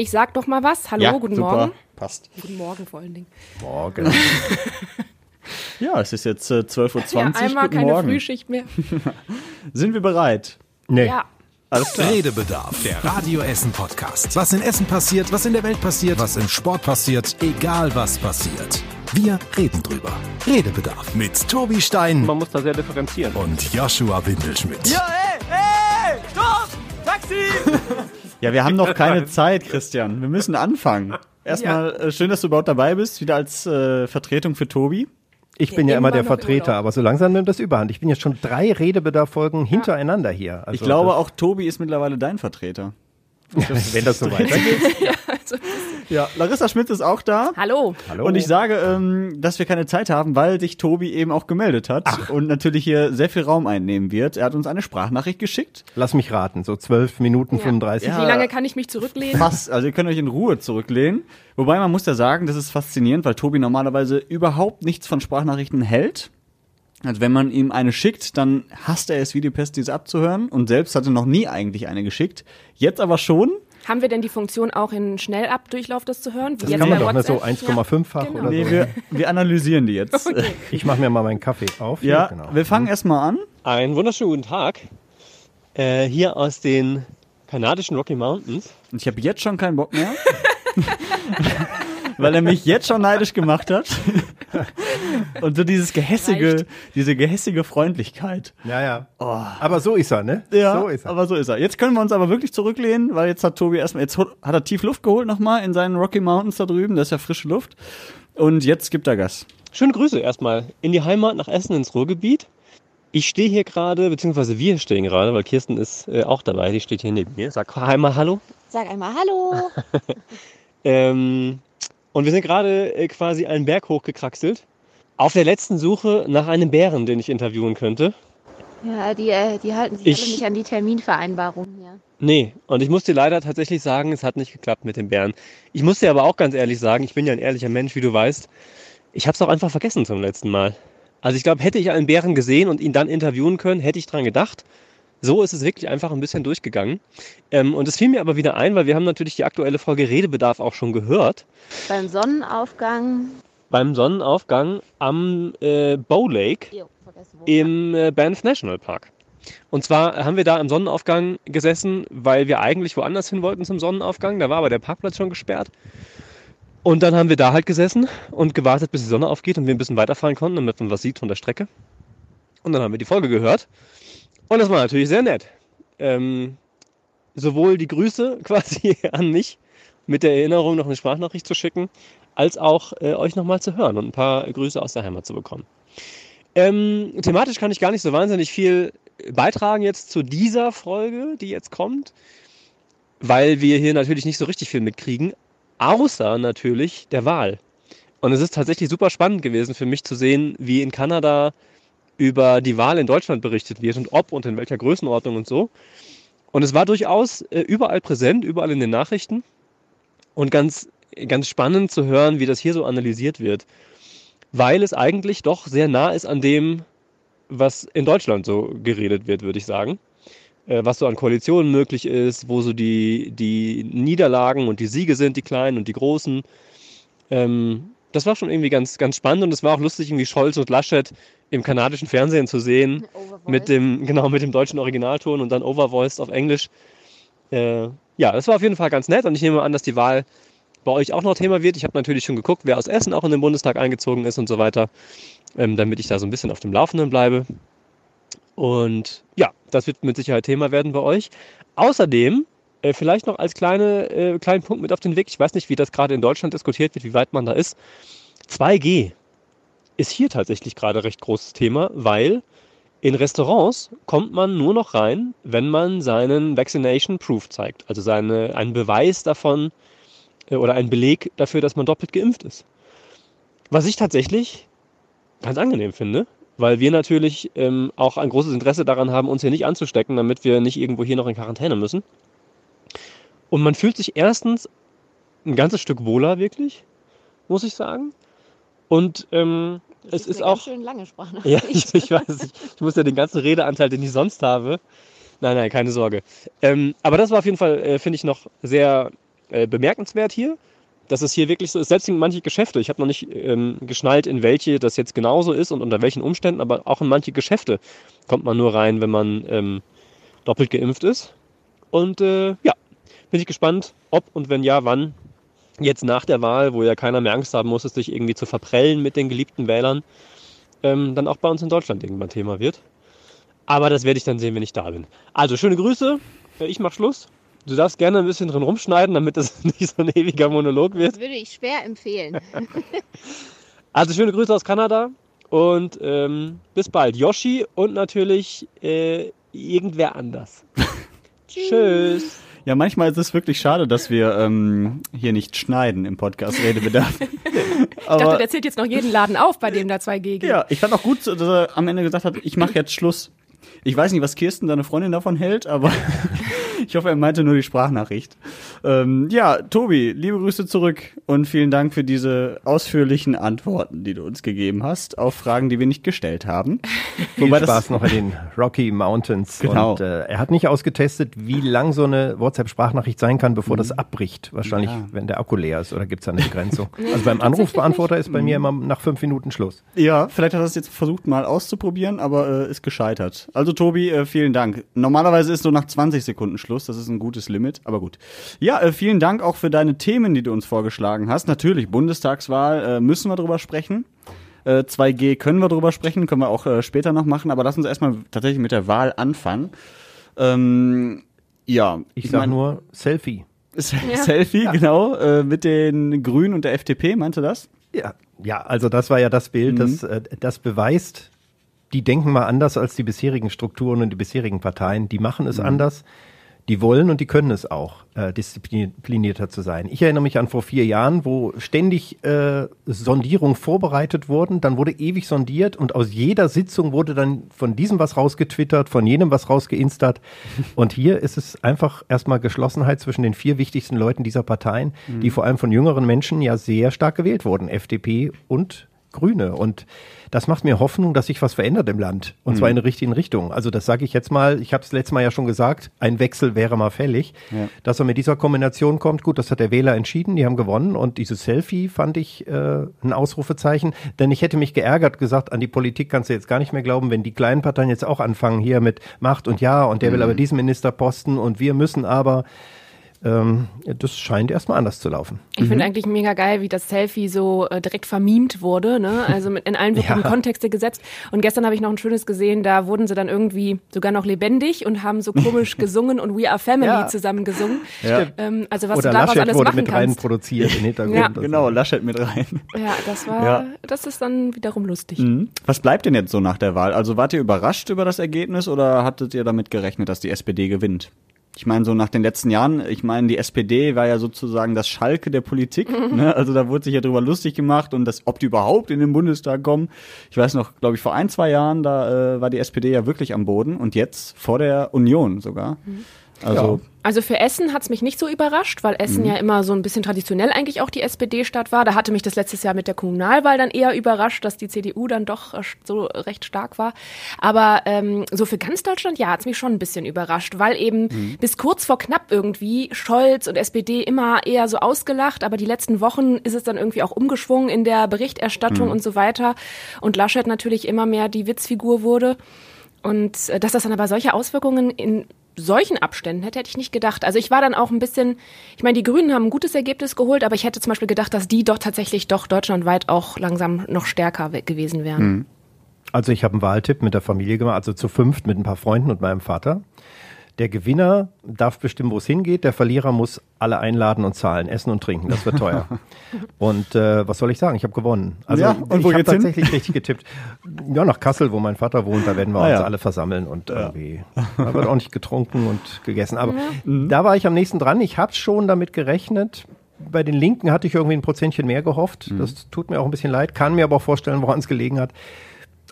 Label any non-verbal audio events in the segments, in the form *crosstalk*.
Ich sag doch mal was. Hallo, ja, guten super. Morgen. Passt. Guten Morgen vor allen Dingen. Morgen. *laughs* Ja, es ist jetzt äh, 12.20 Uhr. Ja, einmal guten keine Morgen. Frühschicht mehr. *laughs* Sind wir bereit? Nee. Ja. Alles klar. Redebedarf, der Radio Essen Podcast. Was in Essen passiert, was in der Welt passiert, was im Sport passiert, egal was passiert. Wir reden drüber. Redebedarf mit Tobi Stein Man muss da sehr differenzieren. und Joshua Windelschmidt. Ja, wir haben noch keine *laughs* Zeit, Christian. Wir müssen anfangen. Erstmal äh, schön, dass du überhaupt dabei bist, wieder als äh, Vertretung für Tobi. Ich bin ja immer immer der Vertreter, Urlaub. aber so langsam nimmt das überhand. Ich bin jetzt schon drei Redebedarf-Folgen hintereinander hier. Also Ich glaube, auch Tobi ist mittlerweile dein Vertreter. *laughs* wenn das so weitergeht. Ja, *laughs* Larissa Schmidt ist auch da. Hallo. Hallo. Und ich sage, ähm, dass wir keine Zeit haben, weil sich Tobi eben auch gemeldet hat und natürlich hier sehr viel Raum einnehmen wird. Er hat uns eine Sprachnachricht geschickt. Lass mich raten, so 12 Minuten Ja. 35. Ja. Wie lange kann ich mich zurücklehnen? Fast, also ihr könnt euch in Ruhe zurücklehnen. Wobei man muss ja sagen, das ist faszinierend, weil Tobi normalerweise überhaupt nichts von Sprachnachrichten hält. Also wenn man ihm eine schickt, dann hasst er es wie die Pest, diese abzuhören. Und selbst hatte noch nie eigentlich eine geschickt. Jetzt aber schon. Haben wir denn die Funktion auch in Schnellabdurchlauf das zu hören? Wie Das jetzt kann man bei doch, ne, so WhatsApp? 1,5-fach genau. oder Nee, so. wir, wir analysieren die jetzt. *laughs* Ich mache mir mal meinen Kaffee auf. Ja, Hier, genau. wir fangen erstmal an. Einen wunderschönen guten Tag. Äh, hier aus den kanadischen Rocky Mountains. Und ich habe jetzt schon keinen Bock mehr. *laughs* weil er mich jetzt schon neidisch gemacht hat. *laughs* Und so dieses gehässige, Reicht. diese gehässige Freundlichkeit. Ja, ja. Aber so ist er, ne? Oh. Ja, so ist er. aber so ist er. Jetzt können wir uns aber wirklich zurücklehnen, weil jetzt hat Tobi erstmal, jetzt hat er tief Luft geholt nochmal in seinen Rocky Mountains da drüben, das ist ja frische Luft. Und jetzt gibt er Gas. Schöne Grüße erstmal in die Heimat nach Essen ins Ruhrgebiet. Ich stehe hier gerade, beziehungsweise wir stehen gerade, weil Kirsten ist äh, auch dabei, die steht hier neben mir. Sag einmal Hallo. Sag einmal Hallo. *laughs* Ähm, und wir sind gerade äh, quasi einen Berg hochgekraxelt. Auf der letzten Suche nach einem Bären, den ich interviewen könnte. Ja, die, äh, die halten sich Ich- alle nicht an die Terminvereinbarung hier. Nee, und ich muss dir leider tatsächlich sagen, es hat nicht geklappt mit dem Bären. Ich muss dir aber auch ganz ehrlich sagen, ich bin ja ein ehrlicher Mensch, wie du weißt. Ich habe es auch einfach vergessen zum letzten Mal. Also ich glaube, hätte ich einen Bären gesehen und ihn dann interviewen können, hätte ich dran gedacht. So ist es wirklich einfach ein bisschen durchgegangen. Ähm, und es fiel mir aber wieder ein, weil wir haben natürlich die aktuelle Folge Redebedarf auch schon gehört. Beim Sonnenaufgang. Beim Sonnenaufgang am äh, Bow Lake Jo, im äh, Banff National Park. Und zwar haben wir da im Sonnenaufgang gesessen, weil wir eigentlich woanders hin wollten zum Sonnenaufgang. Da war aber der Parkplatz schon gesperrt. Und dann haben wir da halt gesessen und gewartet, bis die Sonne aufgeht und wir ein bisschen weiterfahren konnten, damit man was sieht von der Strecke. Und dann haben wir die Folge gehört. Und das war natürlich sehr nett. Ähm, sowohl die Grüße *laughs* quasi an mich mit der Erinnerung, noch eine Sprachnachricht zu schicken, als auch äh, euch nochmal zu hören und ein paar Grüße aus der Heimat zu bekommen. Ähm, thematisch kann ich gar nicht so wahnsinnig viel beitragen jetzt zu dieser Folge, die jetzt kommt, weil wir hier natürlich nicht so richtig viel mitkriegen, außer natürlich der Wahl. Und es ist tatsächlich super spannend gewesen für mich zu sehen, wie in Kanada über die Wahl in Deutschland berichtet wird und ob und in welcher Größenordnung und so. Und es war durchaus äh, überall präsent, überall in den Nachrichten und ganz, ganz spannend zu hören, wie das hier so analysiert wird weil es eigentlich doch sehr nah ist an dem, was in Deutschland so geredet wird, würde ich sagen. Äh, was so an Koalitionen möglich ist, wo so die, die Niederlagen und die Siege sind, die kleinen und die großen. Ähm, das war schon irgendwie ganz, ganz spannend und es war auch lustig, irgendwie Scholz und Laschet im kanadischen Fernsehen zu sehen, mit dem, genau, mit dem deutschen Originalton und dann overvoiced auf Englisch. Äh, ja, das war auf jeden Fall ganz nett und ich nehme an, dass die Wahl bei euch auch noch Thema wird. Ich habe natürlich schon geguckt, wer aus Essen auch in den Bundestag eingezogen ist und so weiter, ähm, damit ich da so ein bisschen auf dem Laufenden bleibe. Und ja, das wird mit Sicherheit Thema werden bei euch. Außerdem, äh, vielleicht noch als kleine, äh, kleinen Punkt mit auf den Weg, ich weiß nicht, wie das gerade in Deutschland diskutiert wird, wie weit man da ist. 2G ist hier tatsächlich gerade recht großes Thema, weil in Restaurants kommt man nur noch rein, wenn man seinen Vaccination Proof zeigt, also seine, einen Beweis davon, äh, oder ein Beleg dafür, dass man doppelt geimpft ist. Was ich tatsächlich ganz angenehm finde, weil wir natürlich ähm, auch ein großes Interesse daran haben, uns hier nicht anzustecken, damit wir nicht irgendwo hier noch in Quarantäne müssen. Und man fühlt sich erstens ein ganzes Stück wohler, wirklich, muss ich sagen. Und ähm, es ist eine auch. Schön lange *laughs* Ja, Sprachnachricht. *laughs* ich, ich weiß, ich, ich muss ja den ganzen Redeanteil, den ich sonst habe. Nein, nein, keine Sorge. Ähm, aber das war auf jeden Fall, äh, finde ich, noch sehr äh, bemerkenswert hier, dass es hier wirklich so ist. Selbst in manche Geschäfte, ich habe noch nicht ähm, geschnallt, in welche das jetzt genauso ist und unter welchen Umständen, aber auch in manche Geschäfte kommt man nur rein, wenn man ähm, doppelt geimpft ist. Und äh, ja, bin ich gespannt, ob und wenn ja, wann jetzt nach der Wahl, wo ja keiner mehr Angst haben muss, es sich irgendwie zu verprellen mit den geliebten Wählern, ähm, dann auch bei uns in Deutschland irgendwann Thema wird. Aber das werde ich dann sehen, wenn ich da bin. Also schöne Grüße. Äh, Ich mach Schluss. Du darfst gerne ein bisschen drin rumschneiden, damit das *laughs* nicht so ein ewiger Monolog wird. Das würde ich schwer empfehlen. *laughs* Also schöne Grüße aus Kanada und ähm, bis bald. Yoshi und natürlich äh, irgendwer anders. *laughs* Tschüss. Ja, manchmal ist es wirklich schade, dass wir ähm, hier nicht schneiden im Podcast Redebedarf. *laughs* *laughs* Ich dachte, der zählt jetzt noch jeden Laden auf, bei dem da 2G geht. Ja, ich fand auch gut, dass er am Ende gesagt hat, ich mache jetzt Schluss. Ich weiß nicht, was Kirsten, deine Freundin, davon hält, aber *laughs* ich hoffe, er meinte nur die Sprachnachricht. Ähm, ja, Tobi, liebe Grüße zurück und vielen Dank für diese ausführlichen Antworten, die du uns gegeben hast auf Fragen, die wir nicht gestellt haben. *laughs* Viel Wobei Spaß noch in den Rocky Mountains. *laughs* Genau. Und äh, er hat nicht ausgetestet, wie lang so eine WhatsApp-Sprachnachricht sein kann, bevor das abbricht. Wahrscheinlich, Ja. wenn der Akku leer ist oder gibt es eine Begrenzung. *laughs* also beim Anrufbeantworter ist bei mir immer nach fünf Minuten Schluss. Ja, vielleicht hat er es jetzt versucht mal auszuprobieren, aber äh, ist gescheitert. Also Tobi, äh, vielen Dank. Normalerweise ist so nach 20 Sekunden Schluss, das ist ein gutes Limit, aber gut. Ja, äh, vielen Dank auch für deine Themen, die du uns vorgeschlagen hast. Natürlich, Bundestagswahl äh, müssen wir drüber sprechen. Äh, 2G können wir drüber sprechen, können wir auch äh, später noch machen, aber lass uns erstmal tatsächlich mit der Wahl anfangen. Ähm, ja, Ich, sag mein- nur Selfie. *laughs* Selfie, genau, äh, mit den Grünen und der FDP, meinte das? Ja, ja, also das war ja das Bild, das, äh, das beweist, die denken mal anders als die bisherigen Strukturen und die bisherigen Parteien. Die machen es anders. Die wollen und die können es auch, äh, disziplinierter zu sein. Ich erinnere mich an vor vier Jahren, wo ständig äh, Sondierungen vorbereitet wurden. Dann wurde ewig sondiert und aus jeder Sitzung wurde dann von diesem was rausgetwittert, von jenem was rausgeinstert. *laughs* Und hier ist es einfach erstmal Geschlossenheit zwischen den vier wichtigsten Leuten dieser Parteien, die vor allem von jüngeren Menschen ja sehr stark gewählt wurden. FDP und Grüne. Und das macht mir Hoffnung, dass sich was verändert im Land. Und zwar in der richtigen Richtung. Also das sage ich jetzt mal, ich habe es letztes Mal ja schon gesagt, ein Wechsel wäre mal fällig. Ja. Dass er mit dieser Kombination kommt, gut, das hat der Wähler entschieden, die haben gewonnen. Und dieses Selfie fand ich äh, ein Ausrufezeichen. Denn ich hätte mich geärgert gesagt, an die Politik kannst du jetzt gar nicht mehr glauben, wenn die kleinen Parteien jetzt auch anfangen hier mit Macht und Ja und der will aber diesen Ministerposten und wir müssen aber. Ähm, das scheint erstmal anders zu laufen. Ich finde eigentlich mega geil, wie das Selfie so äh, direkt vermimt wurde, ne? Also mit in allen *laughs* wirklichen Ja. Kontexte gesetzt. Und gestern habe ich noch ein schönes gesehen, da wurden sie dann irgendwie sogar noch lebendig und haben so komisch *laughs* gesungen und We Are Family Ja. zusammen gesungen. Ja. Ähm, also was Oder du daraus Laschet alles wurde machen mit rein kannst. produziert im *laughs* Hintergrund. Ja. Genau, Laschet mit rein. Ja, das war, Ja. das ist dann wiederum lustig. Mhm. Was bleibt denn jetzt so nach der Wahl? Also wart ihr überrascht über das Ergebnis oder hattet ihr damit gerechnet, dass die SPD gewinnt? Ich meine, so nach den letzten Jahren, ich meine, die SPD war ja sozusagen das Schalke der Politik. Ne? Also da wurde sich ja drüber lustig gemacht und das, ob die überhaupt in den Bundestag kommen. Ich weiß noch, glaube ich, vor ein, zwei Jahren, da äh, war die SPD ja wirklich am Boden und jetzt vor der Union sogar. Also Also für Essen hat's mich nicht so überrascht, weil Essen ja immer so ein bisschen traditionell eigentlich auch die SPD-Stadt war. Da hatte mich das letztes Jahr mit der Kommunalwahl dann eher überrascht, dass die CDU dann doch äh, so recht stark war. Aber ähm, so für ganz Deutschland, ja, hat's mich schon ein bisschen überrascht, weil eben bis kurz vor knapp irgendwie Scholz und SPD immer eher so ausgelacht, aber die letzten Wochen ist es dann irgendwie auch umgeschwungen in der Berichterstattung und so weiter. Und Laschet natürlich immer mehr die Witzfigur wurde. Und äh, dass das dann aber solche Auswirkungen in solchen Abständen hätte, hätte ich nicht gedacht. Also ich war dann auch ein bisschen, ich meine, die Grünen haben ein gutes Ergebnis geholt, aber ich hätte zum Beispiel gedacht, dass die doch tatsächlich doch deutschlandweit auch langsam noch stärker we- gewesen wären. Also ich habe einen Wahltipp mit der Familie gemacht, also zu fünft mit ein paar Freunden und meinem Vater. Der Gewinner darf bestimmen, wo es hingeht. Der Verlierer muss alle einladen und zahlen, essen und trinken. Das wird teuer. *laughs* und äh, was soll ich sagen? Ich habe gewonnen. Also Ja, und ich wo habe geht's hin? tatsächlich richtig getippt. Ja, nach Kassel, wo mein Vater wohnt, da werden wir Ah, uns ja. alle versammeln und irgendwie da wird auch nicht getrunken und gegessen. Aber da war ich am nächsten dran. Ich habe schon damit gerechnet. Bei den Linken hatte ich irgendwie ein Prozentchen mehr gehofft. Das tut mir auch ein bisschen leid, kann mir aber auch vorstellen, woran es gelegen hat.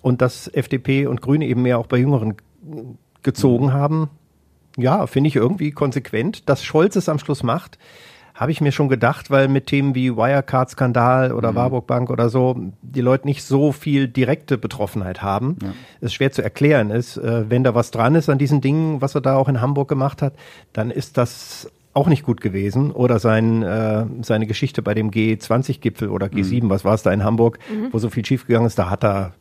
Und dass FDP und Grüne eben mehr auch bei Jüngeren gezogen haben, ja, finde ich irgendwie konsequent. Dass Scholz es am Schluss macht, habe ich mir schon gedacht, weil mit Themen wie Wirecard-Skandal oder Warburg Bank oder so die Leute nicht so viel direkte Betroffenheit haben. Es schwer zu erklären ist, äh, wenn da was dran ist an diesen Dingen, was er da auch in Hamburg gemacht hat, dann ist das auch nicht gut gewesen. Oder sein, äh, seine Geschichte bei dem G20-Gipfel oder G7, was war es da in Hamburg, wo so viel schiefgegangen ist, da hat er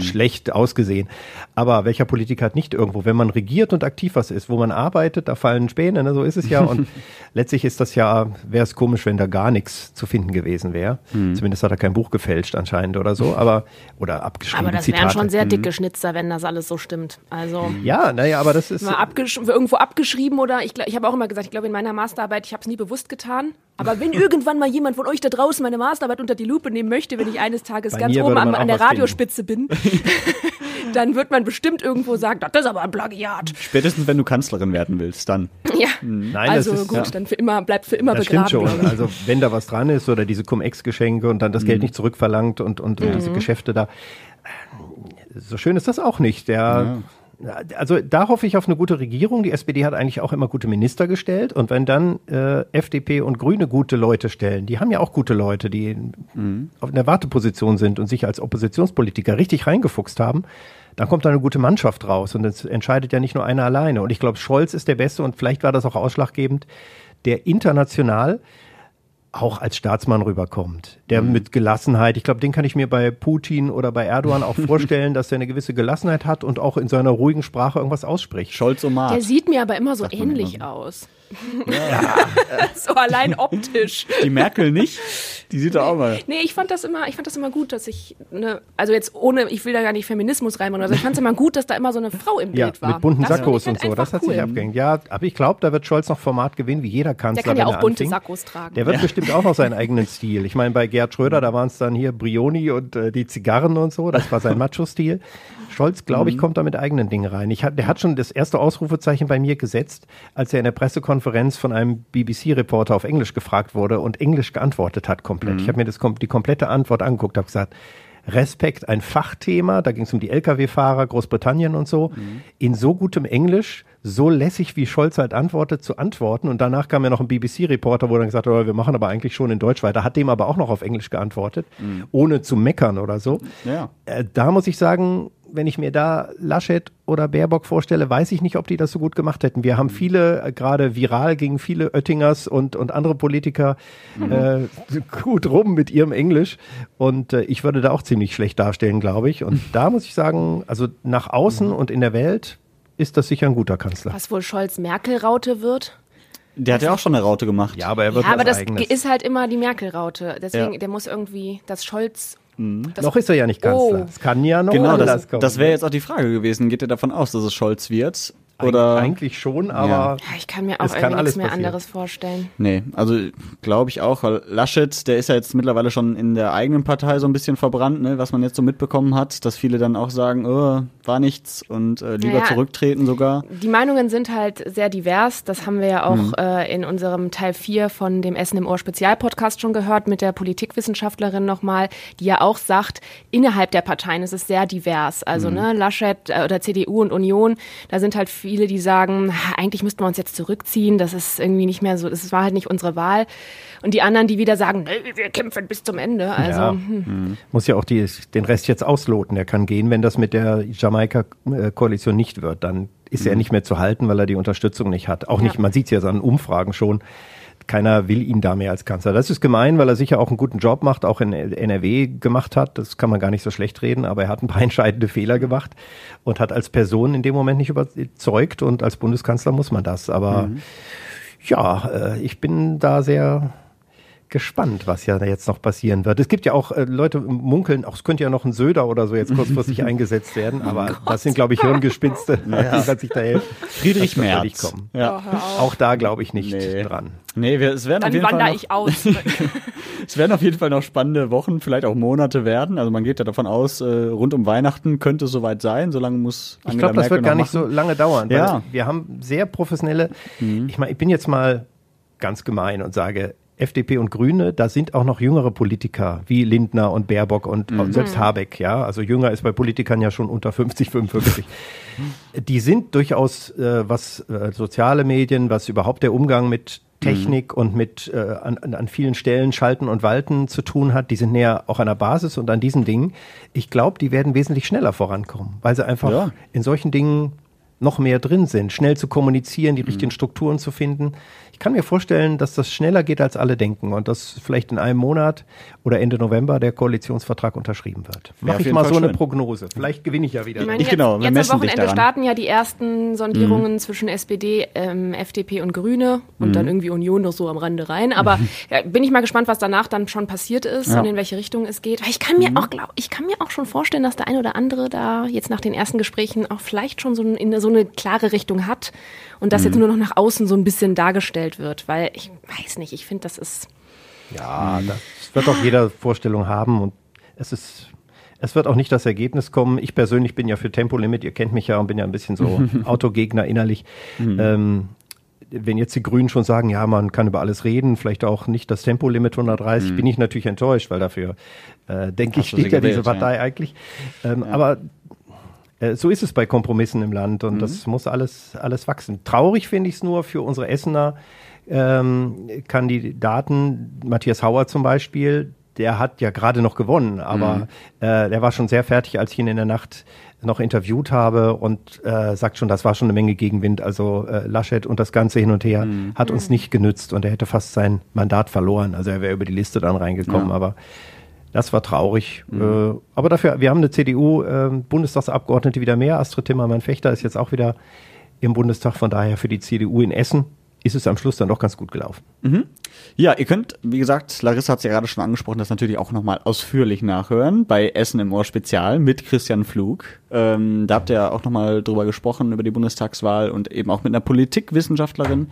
schlecht ausgesehen. Aber welcher Politiker hat nicht irgendwo? Wenn man regiert und aktiv was ist, wo man arbeitet, da fallen Späne, ne? so ist es ja. Und *laughs* letztlich ist das ja, wäre es komisch, wenn da gar nichts zu finden gewesen wäre. Zumindest hat er kein Buch gefälscht anscheinend oder so, aber oder abgeschrieben. Aber das Zitate. Mhm. wären schon sehr dicke Schnitzer, wenn das alles so stimmt. Also Ja, naja, aber das ist. mal abgesch irgendwo abgeschrieben oder ich, ich habe auch immer gesagt, ich glaube in meiner Masterarbeit, ich habe es nie bewusst getan. Aber wenn *laughs* irgendwann mal jemand von euch da draußen meine Masterarbeit unter die Lupe nehmen möchte, wenn ich eines Tages Bei ganz oben an, an der was finden. Radiospitze bin, *laughs* *laughs* dann wird man bestimmt irgendwo sagen, das ist aber ein Plagiat. Spätestens, wenn du Kanzlerin werden willst, dann. Ja, Nein, also das ist, gut, ja. dann für immer, bleibt für immer Das begraben. stimmt schon. Also wenn da was dran ist oder diese Cum-Ex-Geschenke und dann das Geld nicht zurückverlangt und, und, und diese Geschäfte da. So schön ist das auch nicht. Der, Also da hoffe ich auf eine gute Regierung. Die SPD hat eigentlich auch immer gute Minister gestellt. Und wenn dann äh, FDP und Grüne gute Leute stellen, die haben ja auch gute Leute, die in, auf einer Warteposition sind und sich als Oppositionspolitiker richtig reingefuchst haben, dann kommt da eine gute Mannschaft raus. Und es entscheidet ja nicht nur einer alleine. Und ich glaube, Scholz ist der Beste und vielleicht war das auch ausschlaggebend, der international auch als Staatsmann rüberkommt. Der mit Gelassenheit, ich glaube, den kann ich mir bei Putin oder bei Erdogan auch *laughs* vorstellen, dass er eine gewisse Gelassenheit hat und auch in seiner ruhigen Sprache irgendwas ausspricht. Scholz und Der sieht mir aber immer so man ähnlich immer aus. *laughs* so allein optisch. Die Merkel nicht? Die sieht doch auch mal. Nee, ich fand das immer, ich fand das immer gut, dass ich, ne, also jetzt ohne, ich will da gar nicht Feminismus reinmachen, also ich fand es immer gut, dass da immer so eine Frau im Ja, Bild war. mit bunten Das Sakkos halt und so. Das hat sich cool. abgehängt. Ja, aber ich glaube, da wird Scholz noch Format gewinnen, wie jeder Kanzler. Der kann ja wenn auch er bunte anfing. Sakkos tragen. Der wird bestimmt auch noch seinen eigenen Stil. Ich meine, bei Gerd Schröder, da waren es dann hier Brioni und äh, die Zigarren und so. Das war sein *laughs* Macho-Stil. Scholz, glaube ich, kommt da mit eigenen Dingen rein. Ich hat, der hat schon das erste Ausrufezeichen bei mir gesetzt, als er in der Pressekonferenz von einem BBC-Reporter auf Englisch gefragt wurde und Englisch geantwortet hat komplett. Ich habe mir das, die komplette Antwort angeguckt, habe gesagt, Respekt, ein Fachthema, da ging es um die Lkw-Fahrer, Großbritannien und so, in so gutem Englisch, so lässig, wie Scholz halt antwortet, zu antworten. Und danach kam ja noch ein BBC-Reporter, wo dann gesagt hat, oh, wir machen aber eigentlich schon in Deutsch weiter, hat dem aber auch noch auf Englisch geantwortet, ohne zu meckern oder so. Ja. Äh, da muss ich sagen, wenn ich mir da Laschet oder Baerbock vorstelle, weiß ich nicht, ob die das so gut gemacht hätten. Wir haben viele, äh, gerade viral gingen viele Oettingers und, und andere Politiker äh, gut rum mit ihrem Englisch. Und äh, ich würde da auch ziemlich schlecht darstellen, glaube ich. Und da muss ich sagen, also nach außen und in der Welt ist das sicher ein guter Kanzler. Was wohl Scholz-Merkel-Raute wird? Der hat ja auch schon eine Raute gemacht. Ja, aber er wird Ja, aber das Eigenes. ist halt immer die Merkel-Raute. Deswegen, Ja. der muss irgendwie, das Scholz. Das, noch ist er ja nicht Kanzler. Oh. Es kann ja noch Genau, anders das, kommen. das wäre jetzt auch die Frage gewesen. Geht er davon aus, dass es Scholz wird? Eig- Oder? eigentlich schon, aber ja, ich kann mir auch irgendwie nichts mehr passieren. anderes vorstellen. Nee, also glaube ich auch, weil Laschet, der ist ja jetzt mittlerweile schon in der eigenen Partei so ein bisschen verbrannt, ne, was man jetzt so mitbekommen hat, dass viele dann auch sagen, oh, war nichts und äh, lieber Naja. zurücktreten sogar. Die Meinungen sind halt sehr divers. Das haben wir ja auch Mhm. äh, in unserem Teil 4 von dem Essen im Ohr Spezialpodcast schon gehört mit der Politikwissenschaftlerin nochmal, die ja auch sagt, innerhalb der Parteien ist es sehr divers. Also Mhm. ne, Laschet äh, oder CDU und Union, da sind halt viele, die sagen, "Ah, eigentlich müssten wir uns jetzt zurückziehen. Das ist irgendwie nicht mehr so, das war halt nicht unsere Wahl. Und die anderen, die wieder sagen, nee, wir kämpfen bis zum Ende. Also Ja. hm. muss ja auch die, den Rest jetzt ausloten. Er kann gehen, wenn das mit der Jamaika-Koalition nicht wird. Dann ist er nicht mehr zu halten, weil er die Unterstützung nicht hat. Auch nicht, man sieht es ja so an Umfragen schon. Keiner will ihn da mehr als Kanzler. Das ist gemein, weil er sicher auch einen guten Job macht, auch in NRW gemacht hat. Das kann man gar nicht so schlecht reden, aber er hat ein paar *laughs* entscheidende Fehler gemacht und hat als Person in dem Moment nicht überzeugt und als Bundeskanzler muss man das. Aber ja, äh, ich bin da sehr gespannt, was ja jetzt noch passieren wird. Es gibt ja auch äh, Leute munkeln, auch es könnte ja noch ein Söder oder so jetzt *laughs* kurzfristig eingesetzt werden, aber das sind, glaube ich, Hirngespinste, *laughs* die man sich da hilft. Friedrich Merz. nicht kommen. Ja. Auch da glaube ich nicht Nee. dran. Nee, wir, es werden auf dann jeden Fall wandere noch, ich aus. *laughs* es werden auf jeden Fall noch spannende Wochen, vielleicht auch Monate werden. Also man geht ja davon aus, äh, rund um Weihnachten könnte es soweit sein. Solange muss Ich Angela glaube, das Merkel wird gar nicht so machen. lange dauern. weil Ja. Wir haben sehr professionelle, ich meine, ich bin jetzt mal ganz gemein und sage, FDP und Grüne, da sind auch noch jüngere Politiker wie Lindner und Baerbock und und selbst Habeck, ja. Also jünger ist bei Politikern ja schon unter 50, 55. *laughs* Die sind durchaus, äh, was äh, soziale Medien, was überhaupt der Umgang mit Technik und mit äh, an, an- vielen Stellen Schalten und Walten zu tun hat, die sind näher auch an der Basis und an diesen Dingen. Ich glaube, die werden wesentlich schneller vorankommen, weil sie einfach Ja. in solchen Dingen noch mehr drin sind, schnell zu kommunizieren, die richtigen Strukturen zu finden. Ich kann mir vorstellen, dass das schneller geht, als alle denken und dass vielleicht in einem Monat oder Ende November der Koalitionsvertrag unterschrieben wird. Mache ich jeden mal Fall so eine schön. Prognose. Vielleicht gewinne ich ja wieder. Ich meine, Ich jetzt, genau, wir jetzt messen am Wochenende starten ja die ersten Sondierungen zwischen SPD, ähm, FDP und Grüne und dann irgendwie Union noch so am Rande rein. Aber ja, bin ich mal gespannt, was danach dann schon passiert ist Ja. und in welche Richtung es geht. Weil ich kann mir auch glaub, ich kann mir auch schon vorstellen, dass der ein oder andere da jetzt nach den ersten Gesprächen auch vielleicht schon so, ein, in so eine klare Richtung hat und das jetzt nur noch nach außen so ein bisschen dargestellt wird. Weil ich weiß nicht, ich finde, das ist Ja, das wird auch jeder Vorstellung haben und es ist, es wird auch nicht das Ergebnis kommen. Ich persönlich bin ja für Tempolimit, ihr kennt mich ja und bin ja ein bisschen so *laughs* Autogegner innerlich. Ähm, wenn jetzt die Grünen schon sagen, ja, man kann über alles reden, vielleicht auch nicht das Tempolimit 130, bin ich natürlich enttäuscht, weil dafür, äh, denke ich, steht ja diese gewählt, ja. Partei eigentlich. Ähm, Aber äh, so ist es bei Kompromissen im Land und das muss alles, alles wachsen. Traurig finde ich es nur für unsere Essener ähm, Kandidaten, Matthias Hauer zum Beispiel, der hat ja gerade noch gewonnen, aber äh, der war schon sehr fertig, als ich ihn in der Nacht noch interviewt habe und äh, sagt schon, das war schon eine Menge Gegenwind. Also äh, Laschet und das Ganze hin und her hat uns nicht genützt und er hätte fast sein Mandat verloren. Also er wäre über die Liste dann reingekommen, Ja. aber das war traurig. Äh, aber dafür, wir haben eine CDU-Bundestagsabgeordnete wieder mehr. Astrid Timmermann-Fechter ist jetzt auch wieder im Bundestag. Von daher für die CDU in Essen ist es am Schluss dann doch ganz gut gelaufen. Ja, ihr könnt, wie gesagt, Larissa hat es ja gerade schon angesprochen, das natürlich auch nochmal ausführlich nachhören bei Essen im Ohr Spezial mit Christian Flug. Ähm, da habt ihr auch nochmal drüber gesprochen, über die Bundestagswahl und eben auch mit einer Politikwissenschaftlerin.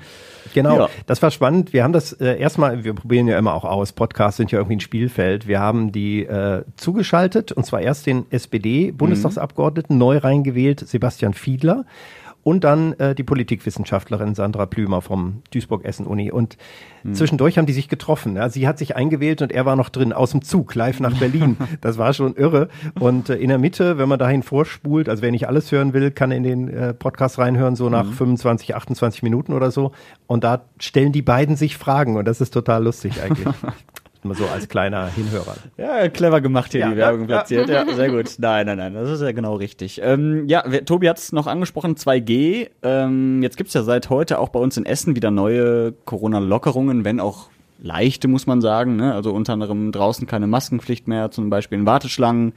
Genau, Ja. das war spannend. Wir haben das äh, erstmal, wir probieren ja immer auch aus, Podcasts sind ja irgendwie ein Spielfeld. Wir haben die äh, zugeschaltet und zwar erst den SPD-Bundestagsabgeordneten neu reingewählt, Sebastian Fiedler. Und dann äh, die Politikwissenschaftlerin Sandra Plümer vom Duisburg-Essen-Uni. Und zwischendurch haben die sich getroffen. Ja. Sie hat sich eingewählt und er war noch drin, aus dem Zug, live nach Berlin. *laughs* Das war schon irre. Und äh, in der Mitte, wenn man dahin vorspult, also wer nicht alles hören will, kann in den äh, Podcast reinhören, so nach 25, 28 Minuten oder so. Und da stellen die beiden sich Fragen und das ist total lustig eigentlich. *laughs* Immer so als kleiner Hinhörer. Ja, clever gemacht hier Ja, die ja, Werbung ja. platziert. Ja, sehr gut. *laughs* Nein, nein, nein, das ist ja genau richtig. Ähm, ja, Tobi hat es noch angesprochen, 2G. Ähm, jetzt gibt's ja seit heute auch bei uns in Essen wieder neue Corona-Lockerungen, wenn auch leichte, muss man sagen. Ne? Also unter anderem draußen keine Maskenpflicht mehr, zum Beispiel in Warteschlangen.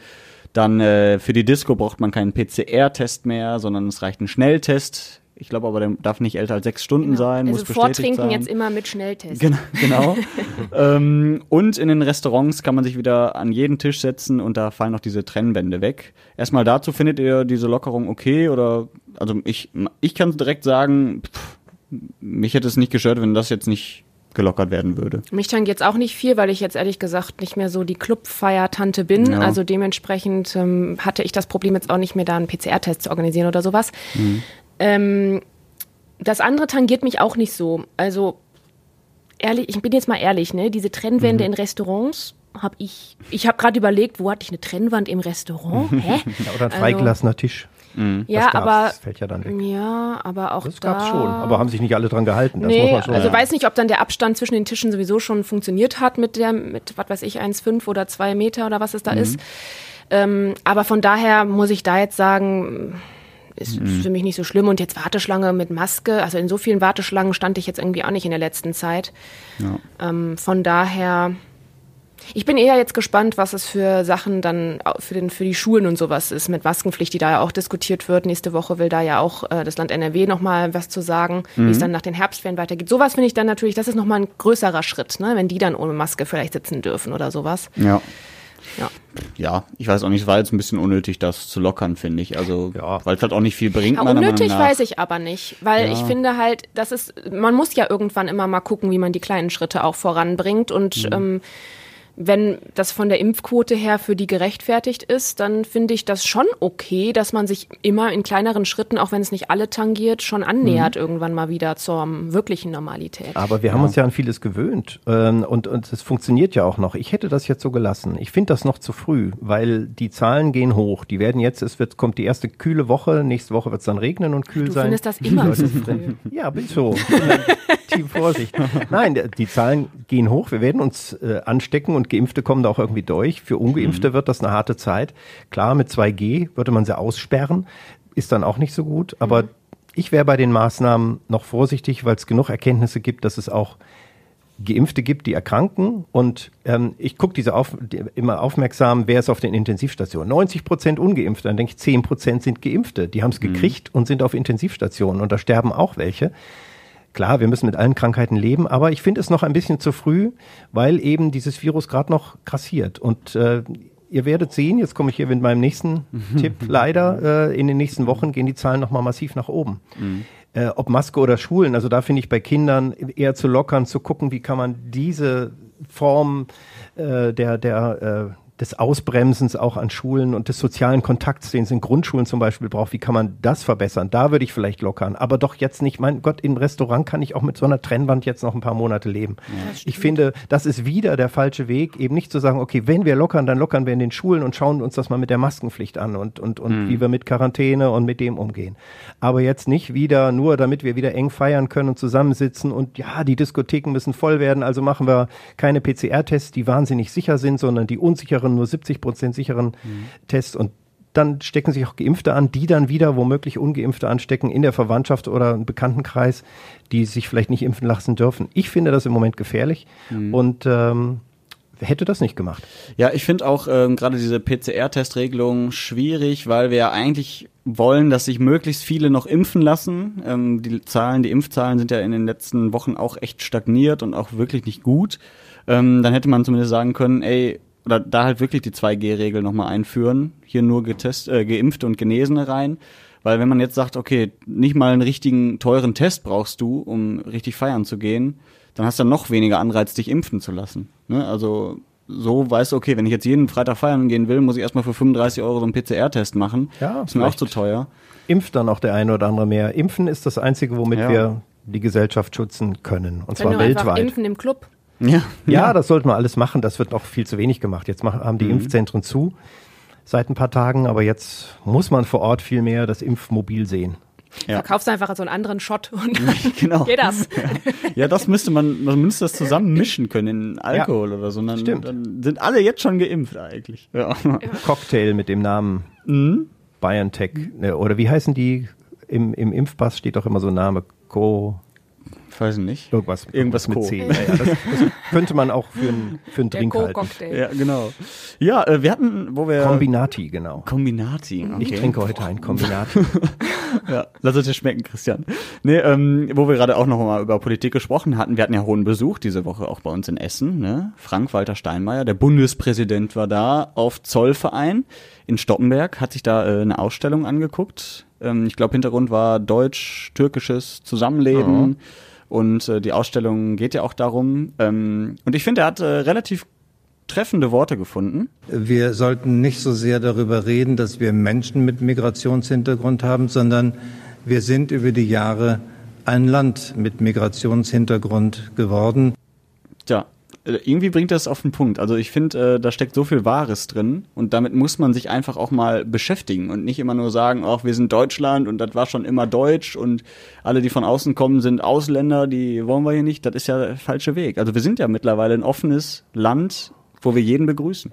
Dann äh, für die Disco braucht man keinen PCR-Test mehr, sondern es reicht ein Schnelltest. Ich glaube aber, der darf nicht älter als sechs Stunden sein, muss also bestätigt Vortrinken sein. jetzt immer mit Schnelltest. Genau. genau. *laughs* ähm, und in den Restaurants kann man sich wieder an jeden Tisch setzen und da fallen auch diese Trennwände weg. Erstmal dazu, findet ihr diese Lockerung okay oder, also ich, ich kann direkt sagen, pff, mich hätte es nicht gestört, wenn das jetzt nicht gelockert werden würde. Mich tankt jetzt auch nicht viel, weil ich jetzt ehrlich gesagt nicht mehr so die Clubfeiertante bin. Ja. Also dementsprechend ähm, hatte ich das Problem jetzt auch nicht mehr, da einen PCR-Test zu organisieren oder sowas. Ähm, das andere tangiert mich auch nicht so. Also ehrlich, ich bin jetzt mal ehrlich, ne? Diese Trennwände in Restaurants habe ich. Ich habe gerade überlegt, wo hatte ich eine Trennwand im Restaurant? *laughs* Hä? Ja, oder ein Also- freigelassener Tisch. ja, das gab's, aber das fällt ja dann weg. ja, aber auch Das da. gab's schon, aber haben sich nicht alle dran gehalten. Das muss Nee, man schon also sagen. weiß nicht, ob dann der Abstand zwischen den Tischen sowieso schon funktioniert hat mit der, mit, was weiß ich, 1,5 oder 2 Meter oder was es da ist. Ähm, aber von daher muss ich da jetzt sagen, ist für mich nicht so schlimm. Und jetzt Warteschlange mit Maske, also in so vielen Warteschlangen stand ich jetzt irgendwie auch nicht in der letzten Zeit. Ähm, von daher, ich bin eher jetzt gespannt, was es für Sachen dann für, den, für die Schulen und sowas ist mit Maskenpflicht, die da ja auch diskutiert wird. Nächste Woche will da ja auch äh, das Land NRW nochmal was zu sagen, wie es dann nach den Herbstferien weitergeht. Sowas finde ich dann natürlich, das ist nochmal ein größerer Schritt, ne? wenn die dann ohne Maske vielleicht sitzen dürfen oder sowas. Ja. Ja. Ja, ich weiß auch nicht, es war jetzt ein bisschen unnötig, das zu lockern, finde ich. Also, Ja. weil es halt auch nicht viel bringt. Ja, unnötig weiß ich aber nicht, weil ich finde halt, das ist, man muss ja irgendwann immer mal gucken, wie man die kleinen Schritte auch voranbringt und ähm, wenn das von der Impfquote her für die gerechtfertigt ist, dann finde ich das schon okay, dass man sich immer in kleineren Schritten, auch wenn es nicht alle tangiert, schon annähert irgendwann mal wieder zur wirklichen Normalität. Aber wir haben uns ja an vieles gewöhnt ähm, und, und es funktioniert ja auch noch. Ich hätte das jetzt so gelassen. Ich finde das noch zu früh, weil die Zahlen gehen hoch. Die werden jetzt, es wird, kommt die erste kühle Woche, nächste Woche wird es dann regnen und kühl Du sein. findest das immer zu früh. Ja, bin so. *laughs* Team Vorsicht. *laughs* Nein, die Zahlen gehen hoch. Wir werden uns äh, anstecken und Geimpfte kommen da auch irgendwie durch. Für Ungeimpfte Mhm. wird das eine harte Zeit. Klar, mit 2G würde man sie aussperren. Ist dann auch nicht so gut. Aber Mhm. ich wäre bei den Maßnahmen noch vorsichtig, weil es genug Erkenntnisse gibt, dass es auch Geimpfte gibt, die erkranken. Und ähm, ich gucke diese auf, die, immer aufmerksam, wer ist auf den Intensivstationen. 90 Prozent ungeimpft, dann denke ich, 10 Prozent sind Geimpfte. Die haben es gekriegt und sind auf Intensivstationen. Und da sterben auch welche. Klar, wir müssen mit allen Krankheiten leben, aber ich finde es noch ein bisschen zu früh, weil eben dieses Virus gerade noch grassiert. Und äh, ihr werdet sehen, jetzt komme ich hier mit meinem nächsten Tipp, leider, äh, in den nächsten Wochen gehen die Zahlen nochmal massiv nach oben. Äh, ob Maske oder Schulen, also da finde ich bei Kindern eher zu lockern, zu gucken, wie kann man diese Form äh, der, der äh, des Ausbremsens auch an Schulen und des sozialen Kontakts, den es in Grundschulen zum Beispiel braucht, wie kann man das verbessern? Da würde ich vielleicht lockern, aber doch jetzt nicht. Mein Gott, im Restaurant kann ich auch mit so einer Trennwand jetzt noch ein paar Monate leben. ich finde, das ist wieder der falsche Weg, eben nicht zu sagen, okay, wenn wir lockern, dann lockern wir in den Schulen und schauen uns das mal mit der Maskenpflicht an und, und, und wie wir mit Quarantäne und mit dem umgehen. Aber jetzt nicht wieder nur, damit wir wieder eng feiern können und zusammensitzen und ja, die Diskotheken müssen voll werden, also machen wir keine PCR-Tests, die wahnsinnig sicher sind, sondern die unsicheren, nur 70 Prozent sicheren Tests und dann stecken sich auch Geimpfte an, die dann wieder womöglich Ungeimpfte anstecken in der Verwandtschaft oder im Bekanntenkreis, die sich vielleicht nicht impfen lassen dürfen. Ich finde das im Moment gefährlich und ähm, hätte das nicht gemacht. Ja, ich finde auch ähm, gerade diese PCR-Testregelung schwierig, weil wir ja eigentlich wollen, dass sich möglichst viele noch impfen lassen. Ähm, die Zahlen, die Impfzahlen sind ja in den letzten Wochen auch echt stagniert und auch wirklich nicht gut. Ähm, dann hätte man zumindest sagen können, ey, oder da halt wirklich die 2G-Regel nochmal einführen. Hier nur getest, äh, Geimpfte und Genesene rein. Weil wenn man jetzt sagt, okay, nicht mal einen richtigen teuren Test brauchst du, um richtig feiern zu gehen, dann hast du noch weniger Anreiz, dich impfen zu lassen. Ne? Also so weißt du, okay, wenn ich jetzt jeden Freitag feiern gehen will, muss ich erstmal für 35 Euro so einen PCR-Test machen. Ja, ist mir auch zu teuer. Impft dann auch der eine oder andere mehr. Impfen ist das Einzige, womit Ja. wir die Gesellschaft schützen können. Und Können zwar weltweit. impfen im Club. Ja, Ja, das sollten wir alles machen. Das wird noch viel zu wenig gemacht. Jetzt mach, haben die Impfzentren zu seit ein paar Tagen, aber jetzt muss man vor Ort viel mehr das Impfmobil sehen. Ja. Verkaufst einfach so einen anderen Shot und dann *laughs* genau. *laughs* geht das. *laughs* Ja, das müsste man, man müsste das zusammen mischen können in Alkohol oder so. Dann, Stimmt. dann sind alle jetzt schon geimpft eigentlich. Ja. Cocktail mit dem Namen Mhm. BioNTech. Ne, Oder wie heißen die? Im, Im Impfpass steht doch immer so ein Name. Co. Ich weiß nicht. Irgendwas, Irgendwas mit Co. C. Ja, ja, das, das könnte man auch für, ein, für einen Drink halten. Co-Cocktail. Ja, genau. Ja, äh, wir hatten, wo wir Kombinati, genau. Kombinati. Okay. Ich trinke heute ein Kombinati. *laughs* Ja, lass es dir schmecken, Christian. Nee, ähm, wo wir gerade auch noch mal über Politik gesprochen hatten, wir hatten ja hohen Besuch diese Woche auch bei uns in Essen, ne? Frank-Walter Steinmeier, der Bundespräsident war da auf Zollverein in Stoppenberg, hat sich da äh, eine Ausstellung angeguckt. Ähm, ich glaube, Hintergrund war deutsch-türkisches Zusammenleben. Und äh, die Ausstellung geht ja auch darum. Ähm, und ich finde, er hat äh, relativ treffende Worte gefunden. Wir sollten nicht so sehr darüber reden, dass wir Menschen mit Migrationshintergrund haben, sondern wir sind über die Jahre ein Land mit Migrationshintergrund geworden. Tja, irgendwie bringt das auf den Punkt. Also ich finde, äh, da steckt so viel Wahres drin und damit muss man sich einfach auch mal beschäftigen und nicht immer nur sagen, ach, wir sind Deutschland und das war schon immer Deutsch und alle, die von außen kommen, sind Ausländer, die wollen wir hier nicht. Das ist ja der falsche Weg. Also wir sind ja mittlerweile ein offenes Land, wo wir jeden begrüßen.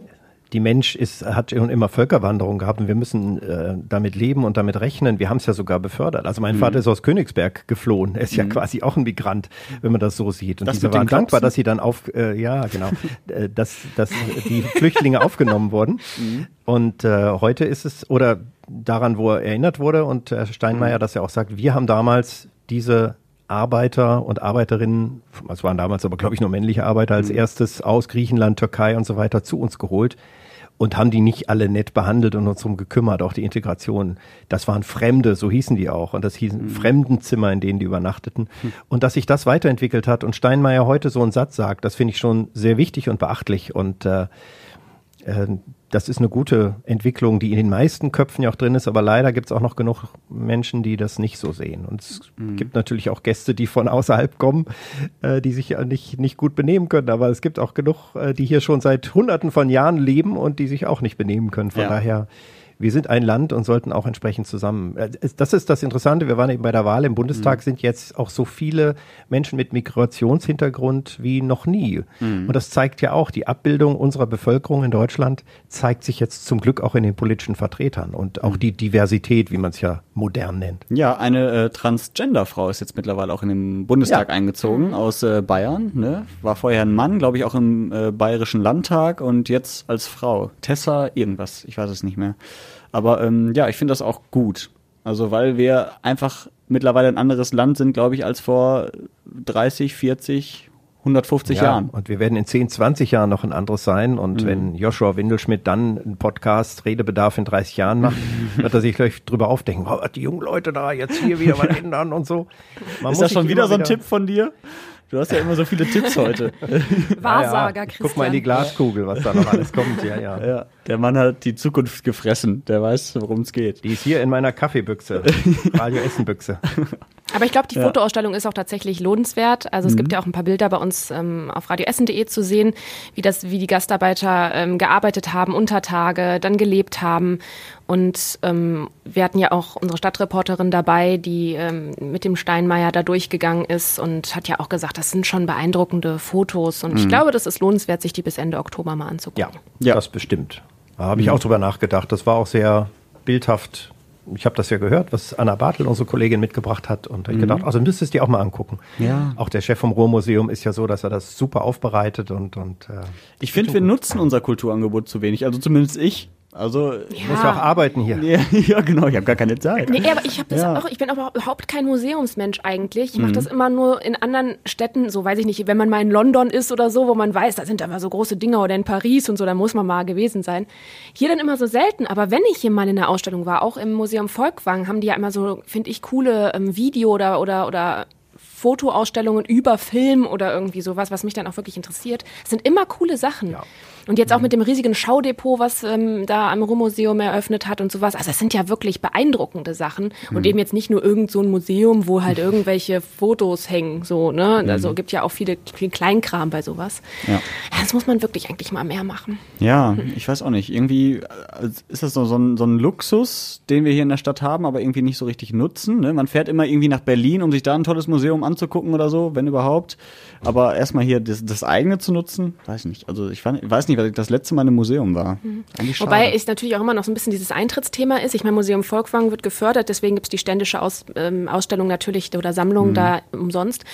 Die Mensch ist, hat schon immer Völkerwanderung gehabt und wir müssen äh, damit leben und damit rechnen. Wir haben es ja sogar befördert. Also Mhm. mein Vater ist aus Königsberg geflohen. Er ist ja quasi auch ein Migrant, wenn man das so sieht. Und Das diese waren dankbar, dass sie dann auf, äh, ja genau, *laughs* äh, dass, dass die Flüchtlinge aufgenommen wurden. Mhm. Und äh, heute ist es, oder daran, wo er erinnert wurde und Herr Steinmeier, Mhm. dass er auch sagt, wir haben damals diese Arbeiter und Arbeiterinnen, es waren damals aber glaube ich nur männliche Arbeiter als erstes aus Griechenland, Türkei und so weiter zu uns geholt und haben die nicht alle nett behandelt und uns drum gekümmert, auch die Integration. Das waren Fremde, so hießen die auch. Und das hießen Fremdenzimmer, in denen die übernachteten. Und dass sich das weiterentwickelt hat und Steinmeier heute so einen Satz sagt, das finde ich schon sehr wichtig und beachtlich. Und äh, das ist eine gute Entwicklung, die in den meisten Köpfen ja auch drin ist, aber leider gibt es auch noch genug Menschen, die das nicht so sehen. Und es gibt natürlich auch Gäste, die von außerhalb kommen, äh, die sich ja nicht, nicht gut benehmen können. Aber es gibt auch genug, äh, die hier schon seit hunderten von Jahren leben und die sich auch nicht benehmen können. Von Ja. daher wir sind ein Land und sollten auch entsprechend zusammen. äh, Das ist das Interessante. Wir waren eben bei der Wahl im Bundestag, sind jetzt auch so viele Menschen mit Migrationshintergrund wie noch nie. Und das zeigt ja auch, die Abbildung unserer Bevölkerung in Deutschland zeigt sich jetzt zum Glück auch in den politischen Vertretern und auch die Diversität, wie man es ja modern nennt. Ja, eine äh, Transgender-Frau ist jetzt mittlerweile auch in den Bundestag Ja. eingezogen aus äh, Bayern. Ne? War vorher ein Mann, glaube ich, auch im äh, Bayerischen Landtag und jetzt als Frau. Tessa irgendwas, ich weiß es nicht mehr. Aber ähm, ja, ich finde das auch gut. Also weil wir einfach mittlerweile ein anderes Land sind, glaube ich, als vor 30, 40, 150 Ja, Jahren. Und wir werden in 10, 20 Jahren noch ein anderes sein. Und wenn Joshua Windelschmidt dann einen Podcast Redebedarf in 30 Jahren macht, *laughs* wird er sich gleich drüber aufdenken, oh, die jungen Leute da jetzt hier wieder was *laughs* ändern und so. Man Ist das schon wieder so ein Tipp von dir? Du hast ja immer so viele Tipps heute. *laughs* Wahrsager, ja, Christian. Guck mal in die Glaskugel, was da noch alles kommt. Ja, ja. ja, der Mann hat die Zukunft gefressen. Der weiß, worum es geht. Die ist hier in meiner Kaffeebüchse, *laughs* Radio Essenbüchse. Aber ich glaube, die Fotoausstellung ist auch tatsächlich lohnenswert. Also es gibt ja auch ein paar Bilder bei uns ähm, auf radioessen.de zu sehen, wie das, wie die Gastarbeiter ähm, gearbeitet haben, unter Tage, dann gelebt haben. Und ähm, wir hatten ja auch unsere Stadtreporterin dabei, die ähm, mit dem Steinmeier da durchgegangen ist und hat ja auch gesagt, das sind schon beeindruckende Fotos. Und ich glaube, das ist lohnenswert, sich die bis Ende Oktober mal anzugucken. Ja, Ja. das bestimmt. Da habe ich auch drüber nachgedacht. Das war auch sehr bildhaft. Ich habe das ja gehört, was Anna Bartel, unsere Kollegin, mitgebracht hat. Und da hab ich gedacht, also müsstest du dir auch mal angucken. Ja. Auch der Chef vom Ruhrmuseum ist ja so, dass er das super aufbereitet und, und äh, Ich finde, wir nutzen unser Kulturangebot zu wenig. Also zumindest ich. Also ich muss ja auch arbeiten hier. ja, *laughs* ja genau, ich habe gar keine Zeit. Nee, aber ich habe das Ja. auch, ich bin aber überhaupt kein Museumsmensch eigentlich. Ich mache das immer nur in anderen Städten, so weiß ich nicht, wenn man mal in London ist oder so, wo man weiß, da sind immer so große Dinge oder in Paris und so, da muss man mal gewesen sein. Hier dann immer so selten, aber wenn ich hier mal in der Ausstellung war, auch im Museum Volkwang, haben die ja immer so, finde ich, coole ähm, Video oder oder oder Fotoausstellungen über Film oder irgendwie sowas, was mich dann auch wirklich interessiert. Es sind immer coole Sachen. Und jetzt auch mit dem riesigen Schaudepot, was ähm, da am Ruhrmuseum eröffnet hat und sowas. Also es sind ja wirklich beeindruckende Sachen. Und eben jetzt nicht nur irgend so ein Museum, wo halt *laughs* irgendwelche Fotos hängen. So, ne? Also gibt ja auch viele, viel Kleinkram bei sowas. Ja. Das muss man wirklich eigentlich mal mehr machen. Ja, ich weiß auch nicht. Irgendwie äh, ist das so, so, ein, so ein Luxus, den wir hier in der Stadt haben, aber irgendwie nicht so richtig nutzen. Ne? Man fährt immer irgendwie nach Berlin, um sich da ein tolles Museum anzugucken oder so, wenn überhaupt. Aber erstmal hier das, das eigene zu nutzen, weiß nicht. Also ich war- weiß nicht, weil ich das letzte Mal im Museum war. Schade. Wobei es natürlich auch immer noch so ein bisschen dieses Eintrittsthema ist. Ich meine, Museum Volkwang wird gefördert, deswegen gibt's die ständische Aus, ähm, Ausstellung natürlich oder Sammlung da umsonst.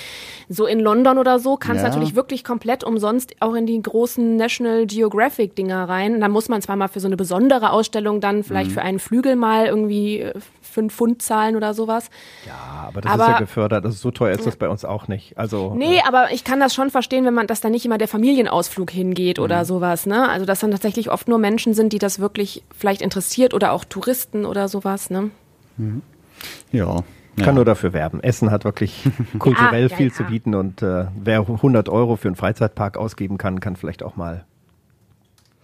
So in London oder so kannst Ja. natürlich wirklich komplett umsonst auch in die großen National Geographic Dinger rein. Da muss man zwar mal für so eine besondere Ausstellung dann vielleicht für einen Flügel mal irgendwie äh, fünf Pfund zahlen oder sowas. Ja, aber das Aber- ist ja gefördert. Also so teuer ist das bei uns auch nicht. Also Nee, aber ich kann das schon verstehen, wenn man, dass da nicht immer der Familienausflug hingeht oder sowas, ne? Also, dass dann tatsächlich oft nur Menschen sind, die das wirklich vielleicht interessiert oder auch Touristen oder sowas, ne? ja. Ich kann nur dafür werben. Essen hat wirklich *laughs* kulturell ja, viel ja. zu bieten und äh, wer 100 Euro für einen Freizeitpark ausgeben kann, kann vielleicht auch mal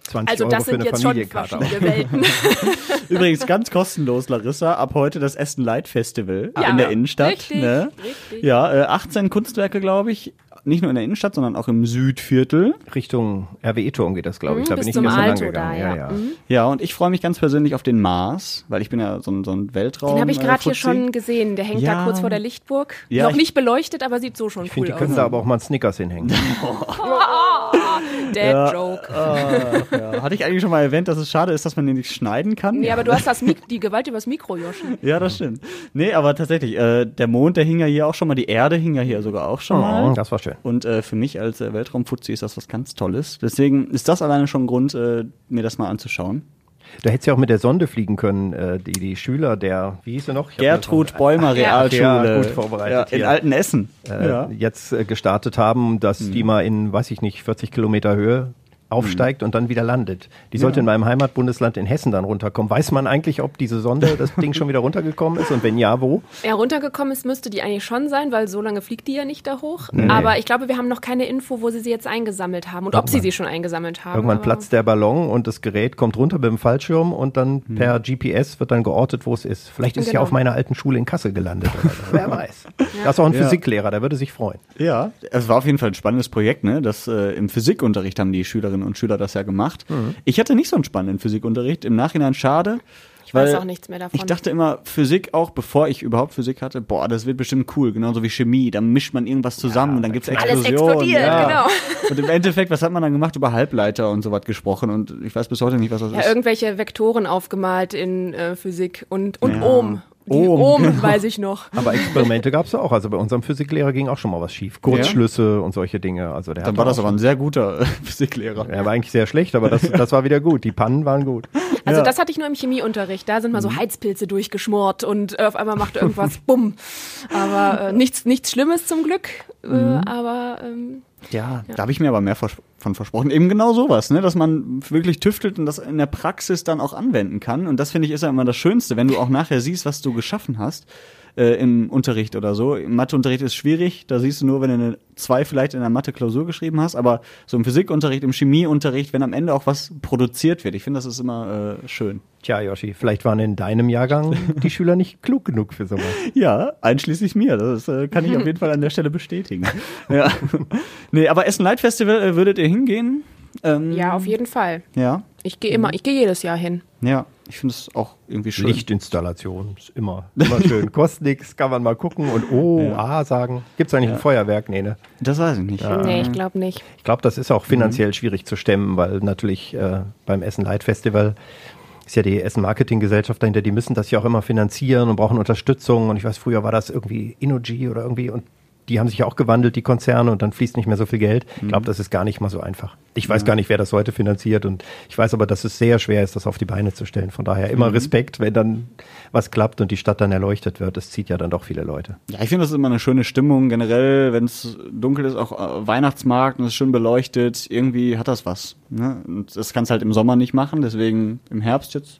20 Also, Euro das für sind eine jetzt schon verschiedene Welten. *laughs* Übrigens ganz kostenlos, Larissa, ab heute das Essen Light Festival Ja, in der Innenstadt. richtig, ne? richtig. Ja, äh, 18 Kunstwerke, glaube ich. Nicht nur in der Innenstadt, sondern auch im Südviertel. Richtung RWE-Turm geht das, glaube ich. Mhm, Da bin ich gestern lang Alto gegangen. da, ja, ja. ja. Mhm. Ja, und ich freue mich ganz persönlich auf den Mars, weil ich bin ja so ein, so ein Weltraum. Den habe ich äh, gerade hier schon gesehen. Der hängt Ja. da kurz vor der Lichtburg. Ja, Noch ich- nicht beleuchtet, aber sieht so schon Ich cool finde, die aus. können da aber auch mal einen Snickers hinhängen. *laughs* *laughs* Dead Joke. Ach, ja. Hatte ich eigentlich schon mal erwähnt, dass es schade ist, dass man den nicht schneiden kann? Nee, aber du hast das Mik die Gewalt übers Mikro, Joshi. *laughs* Ja, das stimmt. Nee, aber tatsächlich, äh, der Mond, der hing ja hier auch schon mal, die Erde hing ja hier sogar auch schon mal. Oh, das war schön. Und äh, für mich als äh, Weltraumfuzzi ist das was ganz Tolles. Deswegen ist das alleine schon ein Grund, äh, mir das mal anzuschauen. Du hättest ja auch mit der Sonde fliegen können, äh, die, die Schüler der, wie hieß sie noch? Ich Gertrud Bäumer. Realschule. Ja, gut vorbereitet Ja, in. Altenessen. äh, ja. jetzt äh, gestartet haben, dass Mhm. die mal in, weiß ich nicht, 40 Kilometer Höhe aufsteigt und dann wieder landet. Die sollte in meinem Heimatbundesland in Hessen dann runterkommen. Weiß man eigentlich, ob diese Sonde, das *laughs* Ding schon wieder runtergekommen ist und wenn ja, wo? Ja, runtergekommen ist, müsste die eigentlich schon sein, weil so lange fliegt die ja nicht da hoch. Aber ich glaube, wir haben noch keine Info, wo sie sie jetzt eingesammelt haben und ob sie sie schon eingesammelt haben. Irgendwann aber- platzt der Ballon und das Gerät kommt runter mit dem Fallschirm und dann per GPS wird dann geortet, wo es ist. Vielleicht ist es ja Genau. auf meiner alten Schule in Kassel gelandet. Wer *laughs* weiß. Da ist auch ein Ja. Physiklehrer, der würde sich freuen. Ja, es war auf jeden Fall ein spannendes Projekt, ne? Das äh, im Physikunterricht haben die Schülerinnen und Schüler das ja gemacht. Ich hatte nicht so einen spannenden Physikunterricht. Im Nachhinein schade. Ich weiß auch nichts mehr davon. Ich dachte immer, Physik auch, bevor ich überhaupt Physik hatte, boah, das wird bestimmt cool, genauso wie Chemie. Da mischt man irgendwas zusammen und dann gibt's Alles Explosionen. explodiert, ja. genau. *laughs* Und im Endeffekt, was hat man dann gemacht? Über Halbleiter und sowas gesprochen und ich weiß bis heute nicht, was das ja, ist. irgendwelche Vektoren aufgemalt in äh, Physik und, und Ja. Ohm. Die Ohm, genau. weiß ich noch. Aber Experimente gab es auch. Also bei unserem Physiklehrer ging auch schon mal was schief. Kurzschlüsse und solche Dinge. Also der Dann war das aber ein sehr guter *laughs* Physiklehrer. Er war eigentlich sehr schlecht, aber das, das war wieder gut. Die Pannen waren gut. Also Ja. das hatte ich nur im Chemieunterricht. Da sind mal so Heizpilze durchgeschmort und äh, auf einmal macht irgendwas *laughs* bumm. Aber äh, nichts, nichts Schlimmes zum Glück. Äh, aber ähm, Ja, da habe ich mir aber mehr vers von versprochen. Eben genau sowas, ne? dass man wirklich tüftelt und das in der Praxis dann auch anwenden kann. Und das finde ich ist ja immer das Schönste, wenn du auch nachher siehst, was du geschaffen hast äh, im Unterricht oder so. Im Matheunterricht ist schwierig, da siehst du nur, wenn du eine 2 vielleicht in der Mathe-Klausur geschrieben hast, aber so im Physikunterricht, im Chemieunterricht, wenn am Ende auch was produziert wird. Ich finde, das ist immer äh, schön. Tja, Yoshi, vielleicht waren in deinem Jahrgang die *laughs* Schüler nicht klug genug für sowas. Ja, einschließlich mir. Das äh, kann ich auf *laughs* jeden Fall an der Stelle bestätigen. ja. Nee, aber Essen Light Festival äh, würdet ihr hingehen? Ähm, ja, auf jeden Fall. Ja, Ich gehe immer, ich gehe jedes Jahr hin. ja. Ich finde es auch irgendwie schön. Lichtinstallation ist immer, immer schön. *laughs* Kostet nichts, kann man mal gucken und oh, ah sagen. Gibt es eigentlich ein Feuerwerk? Nee, ne? Das weiß ich nicht. Nee, ich glaube nicht. Ich glaube, das ist auch finanziell schwierig zu stemmen, weil natürlich äh, beim Essen Light Festival ist ja die Essen Marketing Gesellschaft dahinter, die müssen das ja auch immer finanzieren und brauchen Unterstützung. Und ich weiß, früher war das irgendwie Innogy oder irgendwie und die haben sich ja auch gewandelt, die Konzerne, und dann fließt nicht mehr so viel Geld. Ich glaube, das ist gar nicht mal so einfach. Ich weiß gar nicht, wer das heute finanziert und ich weiß aber, dass es sehr schwer ist, das auf die Beine zu stellen. Von daher immer Respekt, wenn dann was klappt und die Stadt dann erleuchtet wird. Das zieht ja dann doch viele Leute. Ja, ich finde, das ist immer eine schöne Stimmung. Generell, wenn es dunkel ist, auch äh, Weihnachtsmarkt und es ist schön beleuchtet, irgendwie hat das was. Ne? Und das kannst halt im Sommer nicht machen, deswegen im Herbst jetzt.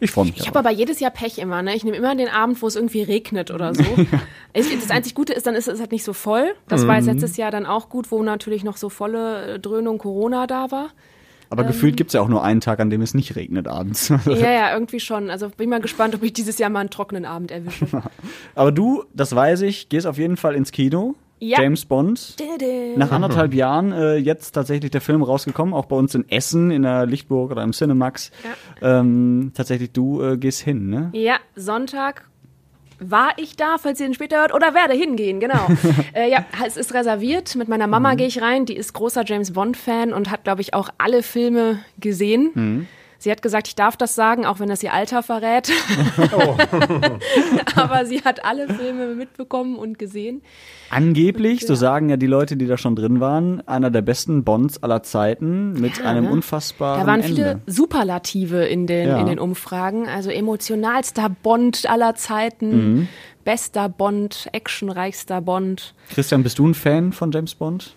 Ich freue mich. Ich habe aber jedes Jahr Pech immer, ne? Ich nehme immer den Abend, wo es irgendwie regnet oder so. *laughs* Das einzig Gute ist, dann ist es halt nicht so voll. Das war jetzt letztes Jahr dann auch gut, wo natürlich noch so volle äh, Dröhnung Corona da war. aber gefühlt gibt's ja auch nur einen Tag, an dem es nicht regnet abends. Ja, *laughs* ja, irgendwie schon. Also bin mal gespannt, ob ich dieses Jahr mal einen trockenen Abend erwische. *laughs* aber du, das weiß ich, gehst auf jeden Fall ins Kino. Ja. James Bond. Nach anderthalb Jahren äh, jetzt tatsächlich der Film rausgekommen, auch bei uns in Essen, in der Lichtburg oder im Cinemax. Ähm, tatsächlich, du äh, gehst hin, ne? Ja, Sonntag war ich da, falls ihr ihn später hört, oder werde hingehen, genau. *laughs* äh, ja, es ist reserviert. Mit meiner Mama gehe ich rein, die ist großer James Bond-Fan und hat, glaube ich, auch alle Filme gesehen. Sie hat gesagt, ich darf das sagen, auch wenn das ihr Alter verrät. *laughs* Aber sie hat alle Filme mitbekommen und gesehen. Angeblich, so sagen ja die Leute, die da schon drin waren, einer der besten Bonds aller Zeiten mit Ja, einem ne? unfassbaren Da waren Ende. viele Superlative in den, Ja. in den Umfragen. Also emotionalster Bond aller Zeiten, Mhm. bester Bond, actionreichster Bond. Christian, bist du ein Fan von James Bond?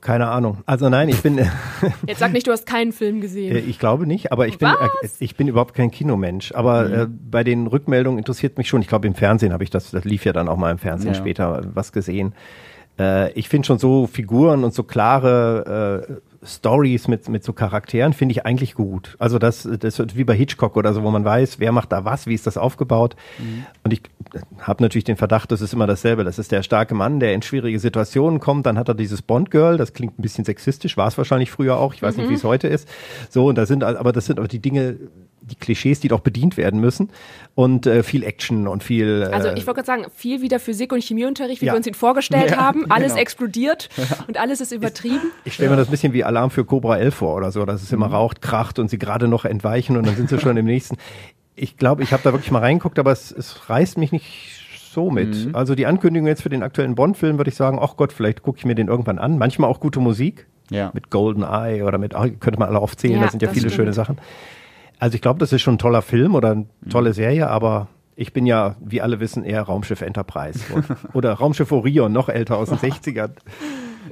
Keine Ahnung. Also nein, ich bin, äh, *laughs* Jetzt sag nicht, du hast keinen Film gesehen. ich glaube nicht, aber ich bin, äh, ich bin überhaupt kein Kinomensch. Aber Mhm. äh, bei den Rückmeldungen interessiert mich schon. Ich glaube, im Fernsehen habe ich das, das lief ja dann auch mal im Fernsehen Ja. später äh, was gesehen. Äh, ich finde schon so Figuren und so klare äh, Stories mit, mit so Charakteren finde ich eigentlich gut. Also das, das wird wie bei Hitchcock oder so, wo man weiß, wer macht da was, wie ist das aufgebaut. Und ich habe natürlich den Verdacht, das ist immer dasselbe. Das ist der starke Mann, der in schwierige Situationen kommt. Dann hat er dieses Bond-Girl, das klingt ein bisschen sexistisch, war es wahrscheinlich früher auch. Ich weiß nicht, wie es heute ist. So, und da sind, aber das sind aber die Dinge, die Klischees, die doch bedient werden müssen. Und äh, viel Action und viel. Äh, Also ich wollte gerade sagen, viel wieder Physik- und Chemieunterricht, wie Ja. wir uns ihn vorgestellt Ja, haben. Alles genau. explodiert und alles ist übertrieben. Ich stelle mir das ein bisschen wie Alarm für Cobra 11 vor oder so, dass es Mhm. immer raucht, kracht und sie gerade noch entweichen und dann sind sie schon im nächsten. Ich glaube, ich habe da wirklich mal reingeguckt, aber es, es reißt mich nicht so mit. Mhm. Also die Ankündigung jetzt für den aktuellen Bond-Film würde ich sagen, ach Gott, vielleicht gucke ich mir den irgendwann an. Manchmal auch gute Musik. Ja. Mit Golden Eye oder mit, ach, könnte man alle aufzählen, Ja, da sind ja das viele stimmt. schöne Sachen. Also ich glaube, das ist schon ein toller Film oder eine Mhm. tolle Serie, aber ich bin ja, wie alle wissen, eher Raumschiff Enterprise. *laughs* oder Raumschiff Orion, noch älter aus den *laughs* 60ern.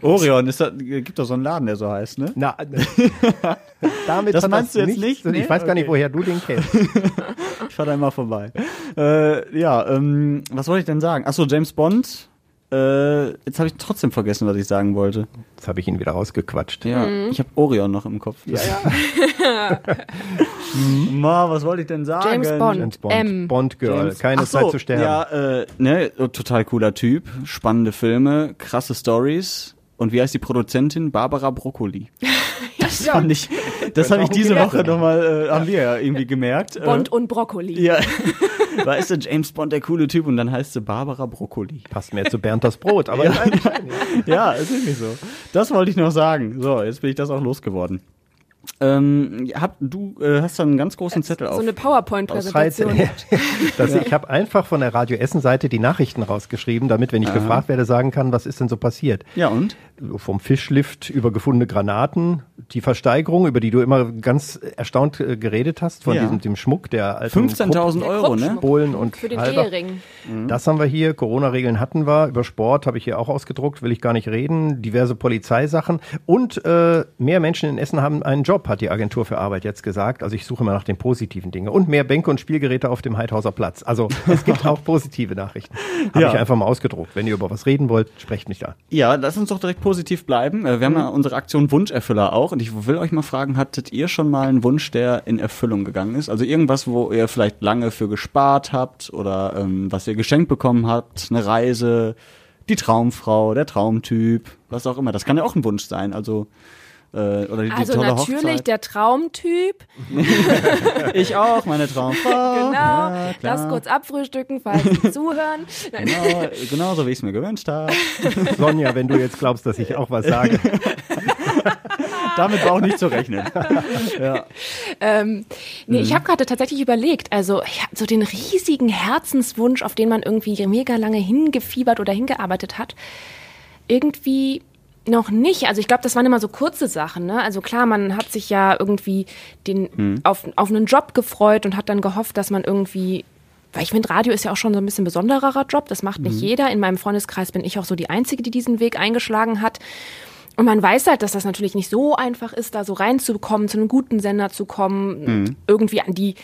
Orion, ist da, gibt doch so einen Laden, der so heißt, ne? Na, *laughs* damit Das meinst du jetzt nicht? zu- Ich Nee? weiß gar nicht, woher du den kennst. Ich fahr da immer vorbei. Äh, ja, ähm, was wollte ich denn sagen? Achso, James Bond. Äh, jetzt habe ich trotzdem vergessen, was ich sagen wollte. Jetzt habe ich ihn wieder rausgequatscht. Ja, ich habe Orion noch im Kopf. Ja, ja. *laughs* Ma, was wollte ich denn sagen? James Bond. James Bond. M. Bond Girl. James- Keine so, Zeit zu sterben. Ja, äh, ne, total cooler Typ, spannende Filme, krasse Stories. Und wie heißt die Produzentin? Barbara Broccoli. *laughs* Das fand ich, das habe ich diese Woche nochmal, äh, haben wir ja irgendwie gemerkt. Äh, Bond und Brokkoli. Ja, *laughs* da ist der James Bond der coole Typ und dann heißt sie Barbara Brokkoli. Passt mehr zu Bernd das Brot, aber nein, Ja, ist wirklich so. Das wollte ich noch sagen. So, jetzt bin ich das auch losgeworden. Ähm, hab, du äh, hast da einen ganz großen Zettel So auf. eine PowerPoint-Präsentation. Das, Ich habe einfach von der Radio Essen-Seite die Nachrichten rausgeschrieben, damit, wenn ich gefragt werde, sagen kann, was ist denn so passiert. Ja, und? Vom Fischlift über gefundene Granaten, die Versteigerung, über die du immer ganz erstaunt äh, geredet hast, von Ja. diesem dem Schmuck der alten 15.000 Euro, ne? Polen und Für den Halber. Ehering. Das haben wir hier. Corona-Regeln hatten wir. Über Sport habe ich hier auch ausgedruckt, will ich gar nicht reden. Diverse Polizeisachen. Und äh, mehr Menschen in Essen haben einen Job, hat die Agentur für Arbeit jetzt gesagt. Also ich suche immer nach den positiven Dingen. Und mehr Bänke und Spielgeräte auf dem Heidhauser Platz. Also es gibt *laughs* auch positive Nachrichten. Habe Ja. ich einfach mal ausgedruckt. Wenn ihr über was reden wollt, sprecht mich an. Ja, lass uns doch direkt positiv bleiben. Äh, Wir haben ja unsere Aktion Wunscherfüller auch und ich will euch mal fragen, hattet ihr schon mal einen Wunsch, der in Erfüllung gegangen ist? Also irgendwas, wo ihr vielleicht lange für gespart habt oder ähm, was ihr geschenkt bekommen habt, eine Reise, die Traumfrau, der Traumtyp, was auch immer. Das kann ja auch ein Wunsch sein. Also die, die Also tolle natürlich Hochzeit. der Traumtyp. *laughs* Ich auch, meine Traumfrau. *laughs* Genau. Ja. Lass kurz abfrühstücken, falls Sie *laughs* zuhören. Genau, genau so, wie ich es mir gewünscht habe. Sonja, wenn du jetzt glaubst, dass ich auch was sage. Damit war auch nicht zu rechnen. Ähm, nee, Mhm. ich habe gerade tatsächlich überlegt, also ich habe so den riesigen Herzenswunsch, auf den man irgendwie mega lange hingefiebert oder hingearbeitet hat, irgendwie noch nicht. Also ich glaube, das waren immer so kurze Sachen. Ne? Also klar, man hat sich ja irgendwie den, Mhm. auf, auf einen Job gefreut und hat dann gehofft, dass man irgendwie weil ich finde, Radio ist ja auch schon so ein bisschen besonderer Job. Das macht nicht Mhm. jeder. In meinem Freundeskreis bin ich auch so die Einzige, die diesen Weg eingeschlagen hat. Und man weiß halt, dass das natürlich nicht so einfach ist, da so reinzukommen, zu einem guten Sender zu kommen, irgendwie an die,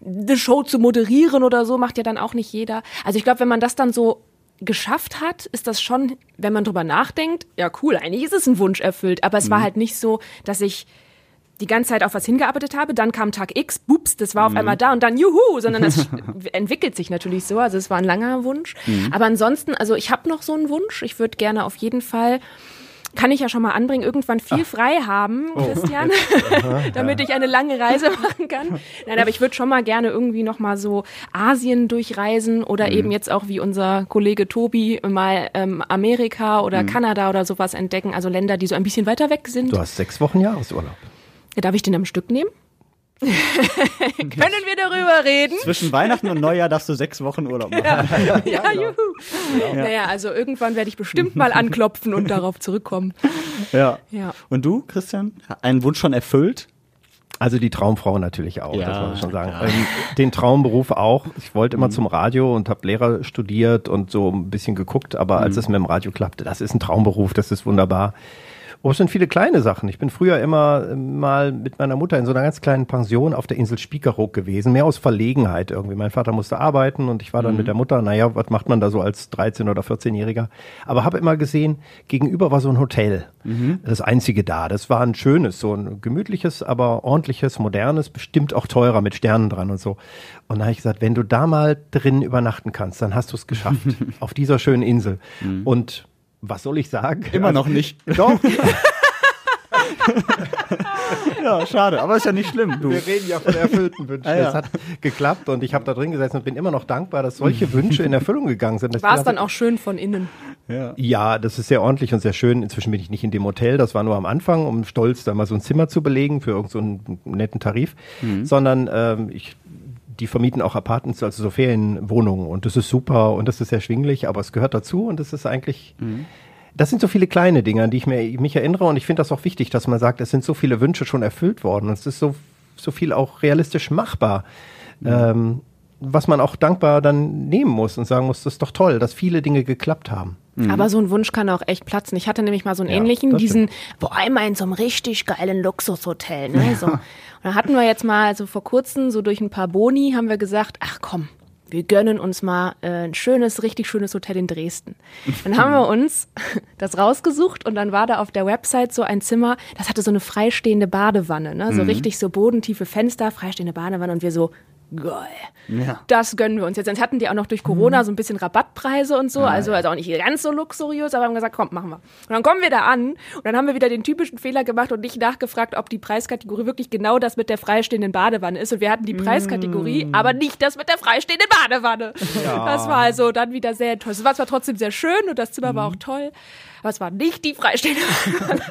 die Show zu moderieren oder so, macht ja dann auch nicht jeder. Also ich glaube, wenn man das dann so geschafft hat, ist das schon, wenn man drüber nachdenkt, ja cool, eigentlich ist es ein Wunsch erfüllt. Aber es war halt nicht so, dass ich die ganze Zeit auf was hingearbeitet habe, dann kam Tag X, bups, das war auf einmal da und dann juhu, sondern es *laughs* entwickelt sich natürlich so. Also es war ein langer Wunsch. Aber ansonsten, also ich habe noch so einen Wunsch. Ich würde gerne auf jeden Fall kann ich ja schon mal anbringen, irgendwann viel frei haben, Christian, *laughs* damit ich eine lange Reise machen kann. Nein, aber ich würde schon mal gerne irgendwie noch mal so Asien durchreisen oder eben jetzt auch wie unser Kollege Tobi mal ähm, Amerika oder Kanada oder sowas entdecken, also Länder, die so ein bisschen weiter weg sind. Du hast sechs Wochen Jahresurlaub. Darf ich den am Stück nehmen? *laughs* Können wir darüber reden? Zwischen Weihnachten und Neujahr darfst du sechs Wochen Urlaub machen. *laughs* Ja, juhu. Naja, also irgendwann werde ich bestimmt mal anklopfen und darauf zurückkommen. Ja. Ja. Und du, Christian? Einen Wunsch schon erfüllt? Also die Traumfrau natürlich auch, Ja, das muss man schon sagen. klar. Ähm, den Traumberuf auch. Ich wollte immer zum Radio und habe Lehrer studiert und so ein bisschen geguckt, aber als es mit dem Radio klappte, das ist ein Traumberuf, das ist wunderbar. Oh, es sind viele kleine Sachen. Ich bin früher immer äh, mal mit meiner Mutter in so einer ganz kleinen Pension auf der Insel Spiekeroog gewesen, mehr aus Verlegenheit irgendwie. Mein Vater musste arbeiten und ich war dann mit der Mutter, naja, was macht man da so als 13- oder 14-Jähriger? Aber habe immer gesehen, gegenüber war so ein Hotel. Das einzige da. Das war ein schönes, so ein gemütliches, aber ordentliches, modernes, bestimmt auch teurer mit Sternen dran und so. Und da habe ich gesagt, wenn du da mal drin übernachten kannst, dann hast du es geschafft. *laughs* auf dieser schönen Insel. Und was soll ich sagen? Immer noch nicht. *laughs* Doch, Ja, schade, aber ist ja nicht schlimm. Du. wir reden ja von erfüllten Wünschen. *laughs* Ah, ja. Es hat geklappt und ich habe da drin gesessen und bin immer noch dankbar, dass solche Wünsche in Erfüllung gegangen sind. War es dann auch schön von innen? Ja, das ist sehr ordentlich und sehr schön. Inzwischen bin ich nicht in dem Hotel, das war nur am Anfang, um stolz da mal so ein Zimmer zu belegen für irgendeinen so netten Tarif, sondern ähm, ich die vermieten auch Apartments, also so Ferienwohnungen und das ist super und das ist erschwinglich, aber es gehört dazu und das ist eigentlich, das sind so viele kleine Dinge, an die ich mir, mich erinnere und ich finde das auch wichtig, dass man sagt, es sind so viele Wünsche schon erfüllt worden und es ist so, so viel auch realistisch machbar. Ähm, was man auch dankbar dann nehmen muss und sagen muss, das ist doch toll, dass viele Dinge geklappt haben. Aber so ein Wunsch kann auch echt platzen. Ich hatte nämlich mal so einen Ja, ähnlichen, diesen, boah, einmal in so einem richtig geilen Luxushotel. Ne? So. Und da hatten wir jetzt mal, also vor kurzem, so durch ein paar Boni, haben wir gesagt, ach komm, wir gönnen uns mal äh, ein schönes, richtig schönes Hotel in Dresden. Dann haben wir uns *laughs* das rausgesucht und dann war da auf der Website so ein Zimmer, das hatte so eine freistehende Badewanne, ne? so richtig so bodentiefe Fenster, freistehende Badewanne und wir so, geil. Ja. Das gönnen wir uns jetzt. Jetzt hatten die auch noch durch Corona so ein bisschen Rabattpreise und so, also, also auch nicht ganz so luxuriös, aber haben gesagt, komm, machen wir. Und dann kommen wir da an und dann haben wir wieder den typischen Fehler gemacht und nicht nachgefragt, ob die Preiskategorie wirklich genau das mit der freistehenden Badewanne ist. Und wir hatten die Preiskategorie, aber nicht das mit der freistehenden Badewanne. Das war also dann wieder sehr enttäuschend. Es war zwar trotzdem sehr schön und das Zimmer war auch toll, aber es war nicht die freistehende Badewanne. *laughs*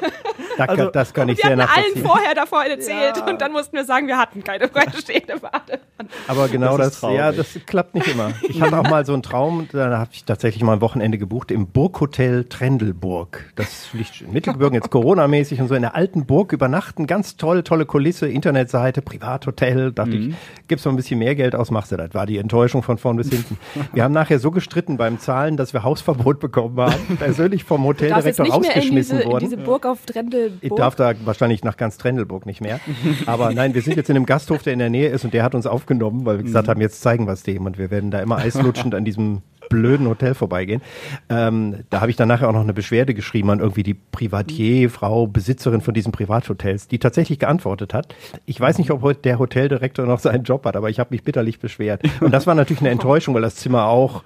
Da, kann- das kann ich wir sehr hatten allen nachvollziehen. vorher davor erzählt und dann mussten wir sagen, wir hatten keine freistehende Badewanne. Aber genau Das das, ja, das klappt nicht immer. Ich hatte auch mal so einen Traum, da habe ich tatsächlich mal ein Wochenende gebucht im Burghotel Trendelburg. Das liegt in Mittelgebirgen jetzt Corona-mäßig und so in der alten Burg übernachten. Ganz toll, tolle Kulisse, Internetseite, Privathotel. Dachte ich, gibst mal ein bisschen mehr Geld aus, machst du das. War die Enttäuschung von vorn bis hinten. Wir haben nachher so gestritten beim Zahlen, dass wir Hausverbot bekommen haben. Persönlich vom Du jetzt Hoteldirektor rausgeschmissen diese, in wurden. diese Burg auf Trendelburg. Ich darf da wahrscheinlich nach ganz Trendelburg nicht mehr. *laughs* Aber nein, wir sind jetzt in einem Gasthof, der in der Nähe ist und der hat uns aufgenommen, weil wir gesagt haben, jetzt zeigen wir es dem und wir werden da immer eislutschend an diesem blöden Hotel vorbeigehen. Ähm, da habe ich dann nachher auch noch eine Beschwerde geschrieben an irgendwie die Privatier, Frau, Besitzerin von diesen Privathotels, die tatsächlich geantwortet hat. Ich weiß nicht, ob heute der Hoteldirektor noch seinen Job hat, aber ich habe mich bitterlich beschwert. Und das war natürlich eine *laughs* Enttäuschung, weil das Zimmer auch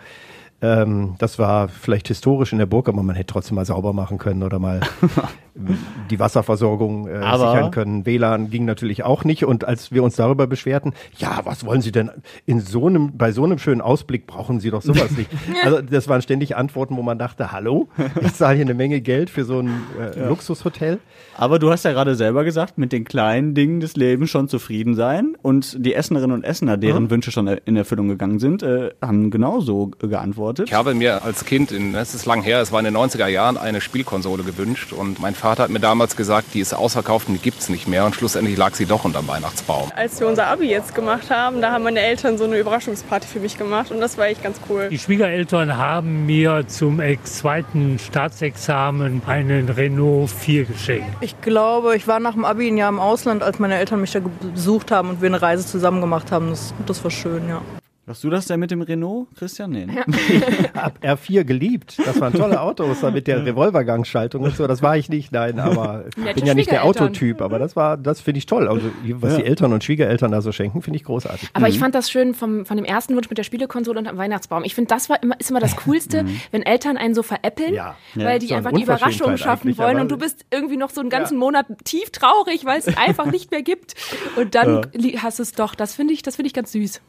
ähm, das war vielleicht historisch in der Burg, aber man hätte trotzdem mal sauber machen können oder mal *laughs* die Wasserversorgung äh, sichern können. WLAN ging natürlich auch nicht. Und als wir uns darüber beschwerten, ja, was wollen Sie denn in so einem, bei so einem schönen Ausblick brauchen Sie doch sowas nicht. *laughs* Also das waren ständig Antworten, wo man dachte, hallo, ich zahle hier eine Menge Geld für so ein äh, Luxushotel. Aber du hast ja gerade selber gesagt, mit den kleinen Dingen des Lebens schon zufrieden sein. Und die Essenerinnen und Essener, deren Wünsche schon in Erfüllung gegangen sind, äh, haben genauso geantwortet. Ich habe mir als Kind, in, das ist lang her, es war in den 90er Jahren, eine Spielkonsole gewünscht und mein Vater hat mir damals gesagt, die ist ausverkauft und die gibt's nicht mehr und schlussendlich lag sie doch unterm Weihnachtsbaum. Als wir unser Abi jetzt gemacht haben, da haben meine Eltern so eine Überraschungsparty für mich gemacht und das war echt ganz cool. Die Schwiegereltern haben mir zum zweiten Staatsexamen einen Renault 4 geschenkt. Ich glaube, ich war nach dem Abi ein Jahr im Ausland, als meine Eltern mich da besucht haben und wir eine Reise zusammen gemacht haben. Das, das war schön, ja. Hast du das denn mit dem Renault, Christian? Nee. ne? *laughs* Hab R4 geliebt. Das waren tolle Autos da mit der Revolvergangschaltung und so. Das war ich nicht, nein, aber *laughs* ich bin ja nicht der. Autotyp, aber das war, das finde ich toll. Also was die Eltern und Schwiegereltern da so schenken, finde ich großartig. Aber ich fand das schön vom, von dem ersten Wunsch mit der Spielekonsole und am Weihnachtsbaum. Ich finde, das war immer, ist immer das *laughs* Coolste, wenn Eltern einen so veräppeln, Ja. weil Ja, die so eine einfach die Überraschung schaffen wollen und du bist irgendwie noch so einen ganzen Monat tief traurig, weil es einfach nicht mehr gibt. Und dann hast du es doch. Das finde ich, das finde ich ganz süß.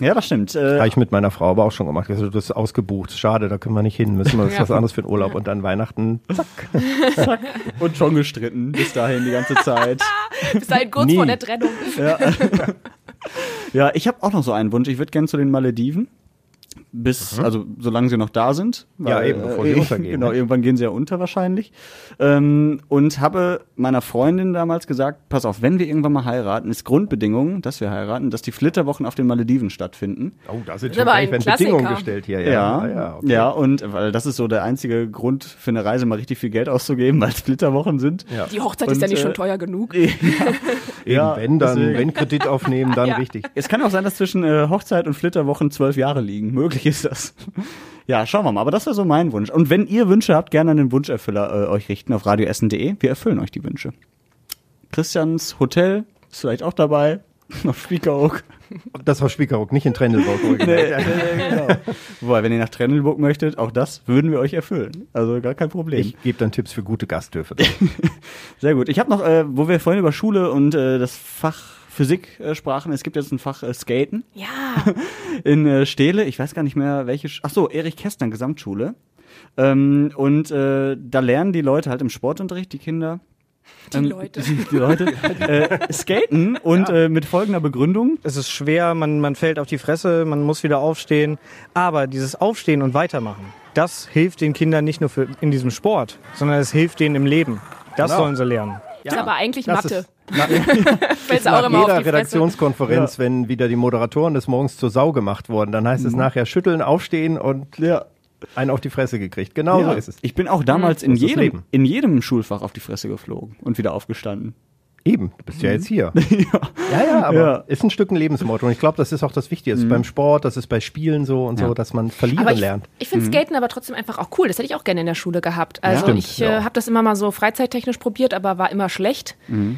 Ja, das stimmt. Äh, Habe ich mit meiner Frau aber auch schon gemacht. Also, das ist ausgebucht. Schade, da können wir nicht hin. Müssen wir uns Ja. was anderes für den Urlaub und dann Weihnachten. Zack. *laughs* und schon gestritten bis dahin die ganze Zeit. *laughs* Bis dahin kurz Nie. vor der Trennung. Ja, *laughs* ich habe auch noch so einen Wunsch. Ich würde gerne zu den Malediven. Bis, also solange sie noch da sind. Ja, eben, bevor sie äh, *laughs* untergehen, Genau, ne? irgendwann gehen sie ja unter wahrscheinlich. Ähm, und habe meiner Freundin damals gesagt, pass auf, wenn wir irgendwann mal heiraten, ist Grundbedingung, dass wir heiraten, dass die Flitterwochen auf den Malediven stattfinden. Oh, da sind ist schon ein. Bedingungen gestellt hier. Ja, Ja, ja, ja, okay. und weil das ist so der einzige Grund für eine Reise, mal richtig viel Geld auszugeben, weil es Flitterwochen sind. Ja. Die Hochzeit ist Und, ja nicht äh, schon teuer genug. *laughs* Eben, Ja, wenn dann, deswegen. wenn Kredit aufnehmen, dann *laughs* Ja. richtig. Es kann auch sein, dass zwischen äh, Hochzeit und Flitterwochen zwölf Jahre liegen. Möglich ist das. *laughs* Ja, schauen wir mal. Aber das wäre so mein Wunsch. Und wenn ihr Wünsche habt, gerne an den Wunscherfüller äh, euch richten auf radioessen.de. Wir erfüllen euch die Wünsche. Christians Hotel ist vielleicht auch dabei. *laughs* Auf Spiekeroog. Das war Spiekeroog, nicht in Trendelburg. wohlgemerkt. *laughs* genau. Wobei, wenn ihr nach Trennelburg möchtet, auch das würden wir euch erfüllen. Also gar kein Problem. Ich gebe dann Tipps für gute Gasthöfe. *laughs* Sehr gut. Ich habe noch, äh, wo wir vorhin über Schule und äh, das Fach Physik äh, sprachen, es gibt jetzt ein Fach äh, Skaten. Ja. in äh, Stehle, ich weiß gar nicht mehr welche, Sch- ach so, Erich Kästner Gesamtschule. Ähm, und äh, da lernen die Leute halt im Sportunterricht, die Kinder. Die Leute. *laughs* Die Leute äh, skaten und äh, mit folgender Begründung. Es ist schwer, man, man fällt auf die Fresse, man muss wieder aufstehen. Aber dieses Aufstehen und Weitermachen, das hilft den Kindern nicht nur für, in diesem Sport, sondern es hilft denen im Leben. Das Genau. sollen sie lernen. ist aber eigentlich das Mathe. ist- *laughs* Na, Fällt's auch nach *laughs* immer auf jeder. Redaktionskonferenz, wenn wieder die Moderatoren des Morgens zur Sau gemacht wurden, dann heißt es Mhm. nachher schütteln, aufstehen und Ja. Einen auf die Fresse gekriegt. Genau so ist es. Ich bin auch damals in, ist das jedem, in jedem Schulfach auf die Fresse geflogen und wieder aufgestanden. Eben, du bist ja jetzt hier. *laughs* ja. ja, aber Ja. ist ein Stück ein Lebensmotto. Und ich glaube, das ist auch das Wichtige. Das ist beim Sport, das ist bei Spielen so und so, dass man verlieren Aber ich, lernt. ich finde Skaten aber trotzdem einfach auch cool. Das hätte ich auch gerne in der Schule gehabt. Also ich ja. äh, habe das immer mal so freizeittechnisch probiert, aber war immer schlecht.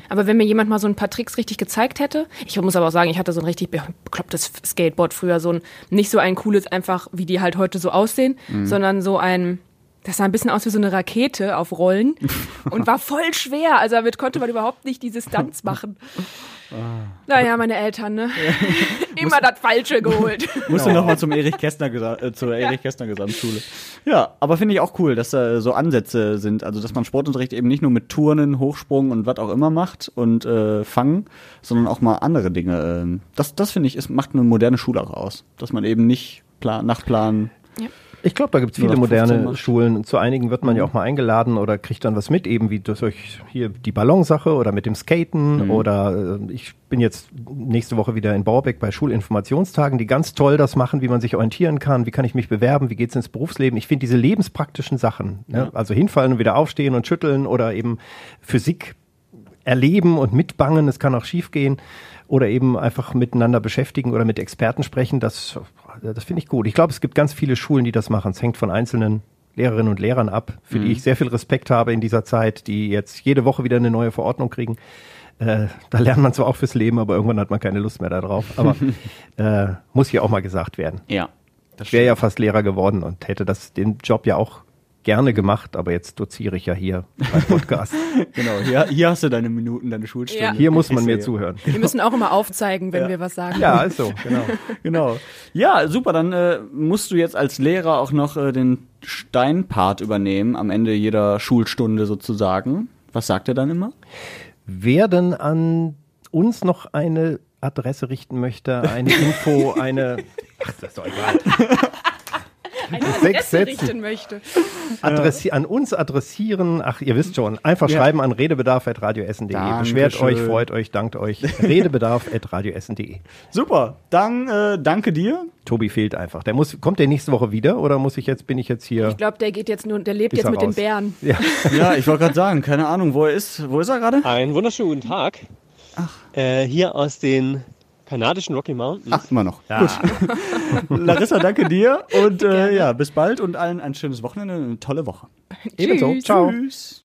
Aber wenn mir jemand mal so ein paar Tricks richtig gezeigt hätte, ich muss aber auch sagen, ich hatte so ein richtig be- beklopptes Skateboard früher, so ein nicht so ein cooles einfach, wie die halt heute so aussehen, sondern so ein das sah ein bisschen aus wie so eine Rakete auf Rollen *laughs* und war voll schwer. Also damit konnte man überhaupt nicht diese Stunts machen. Naja, meine Eltern, ne? *laughs* Immer das Falsche geholt. *laughs* Musst du nochmal zum Erich Kästner äh, zur Erich Kästner Gesamtschule. Ja, aber finde ich auch cool, dass da so Ansätze sind, also dass man Sportunterricht eben nicht nur mit Turnen, Hochsprung und was auch immer macht und äh, Fangen, sondern auch mal andere Dinge. ähm, das das finde ich, ist, macht eine moderne Schule auch aus, dass man eben nicht plan, nach Plan. Ich glaube, da gibt es viele noch 15 moderne. Schulen. Zu einigen wird man ja auch mal eingeladen oder kriegt dann was mit, eben wie durch hier die Ballonsache oder mit dem Skaten oder äh, ich bin jetzt nächste Woche wieder in Bauerbeck bei Schulinformationstagen, die ganz toll das machen, wie man sich orientieren kann, wie kann ich mich bewerben, wie geht's ins Berufsleben. Ich finde diese lebenspraktischen Sachen, ne? also hinfallen und wieder aufstehen und schütteln oder eben Physik erleben und mitbangen, es kann auch schiefgehen oder eben einfach miteinander beschäftigen oder mit Experten sprechen, das, das finde ich gut. Ich glaube, es gibt ganz viele Schulen, die das machen. Es hängt von einzelnen Lehrerinnen und Lehrern ab, für die ich sehr viel Respekt habe in dieser Zeit, die jetzt jede Woche wieder eine neue Verordnung kriegen. Äh, da lernt man zwar auch fürs Leben, aber irgendwann hat man keine Lust mehr darauf. Aber *laughs* äh, muss hier auch mal gesagt werden. Ja. Ich wäre ja fast Lehrer geworden und hätte das den Job ja auch gerne gemacht, aber jetzt doziere ich ja hier beim Podcast. *laughs* Genau, hier, hier hast du deine Minuten, deine Schulstunde. Ja. Hier muss man mir zuhören. Wir müssen auch immer aufzeigen, wenn wir was sagen. Ja, also, *laughs* genau. Genau. Ja, super. Dann äh, musst du jetzt als Lehrer auch noch äh, den Steinpart übernehmen am Ende jeder Schulstunde sozusagen. Was sagt er dann immer? Wer denn an uns noch eine Adresse richten möchte, eine *laughs* Info, eine Ach, das ist doch egal. Eine Sechs Adresse Sätze. richten möchte. Adressi an uns adressieren, ach, ihr wisst schon, einfach Ja. schreiben an redebedarf.radioessen.de. Beschwert euch, freut euch, dankt euch. redebedarf.radioessen.de. Super. Dann äh, danke dir. Tobi fehlt einfach. Der muss, kommt der nächste Woche wieder oder muss ich jetzt, bin ich jetzt hier? Ich glaube, der geht jetzt nur, der lebt jetzt mit den raus? Bären. Ja. Ja, ich wollte gerade sagen, keine Ahnung, wo er ist. Wo ist er gerade? Einen wunderschönen guten Tag. Äh, hier aus den kanadischen Rocky Mountains. Ach, immer noch. Gut. *laughs* Larissa, danke dir und äh, ja, bis bald und allen ein schönes Wochenende, eine tolle Woche. Ebenso. Tschüss. Ciao. Tschüss.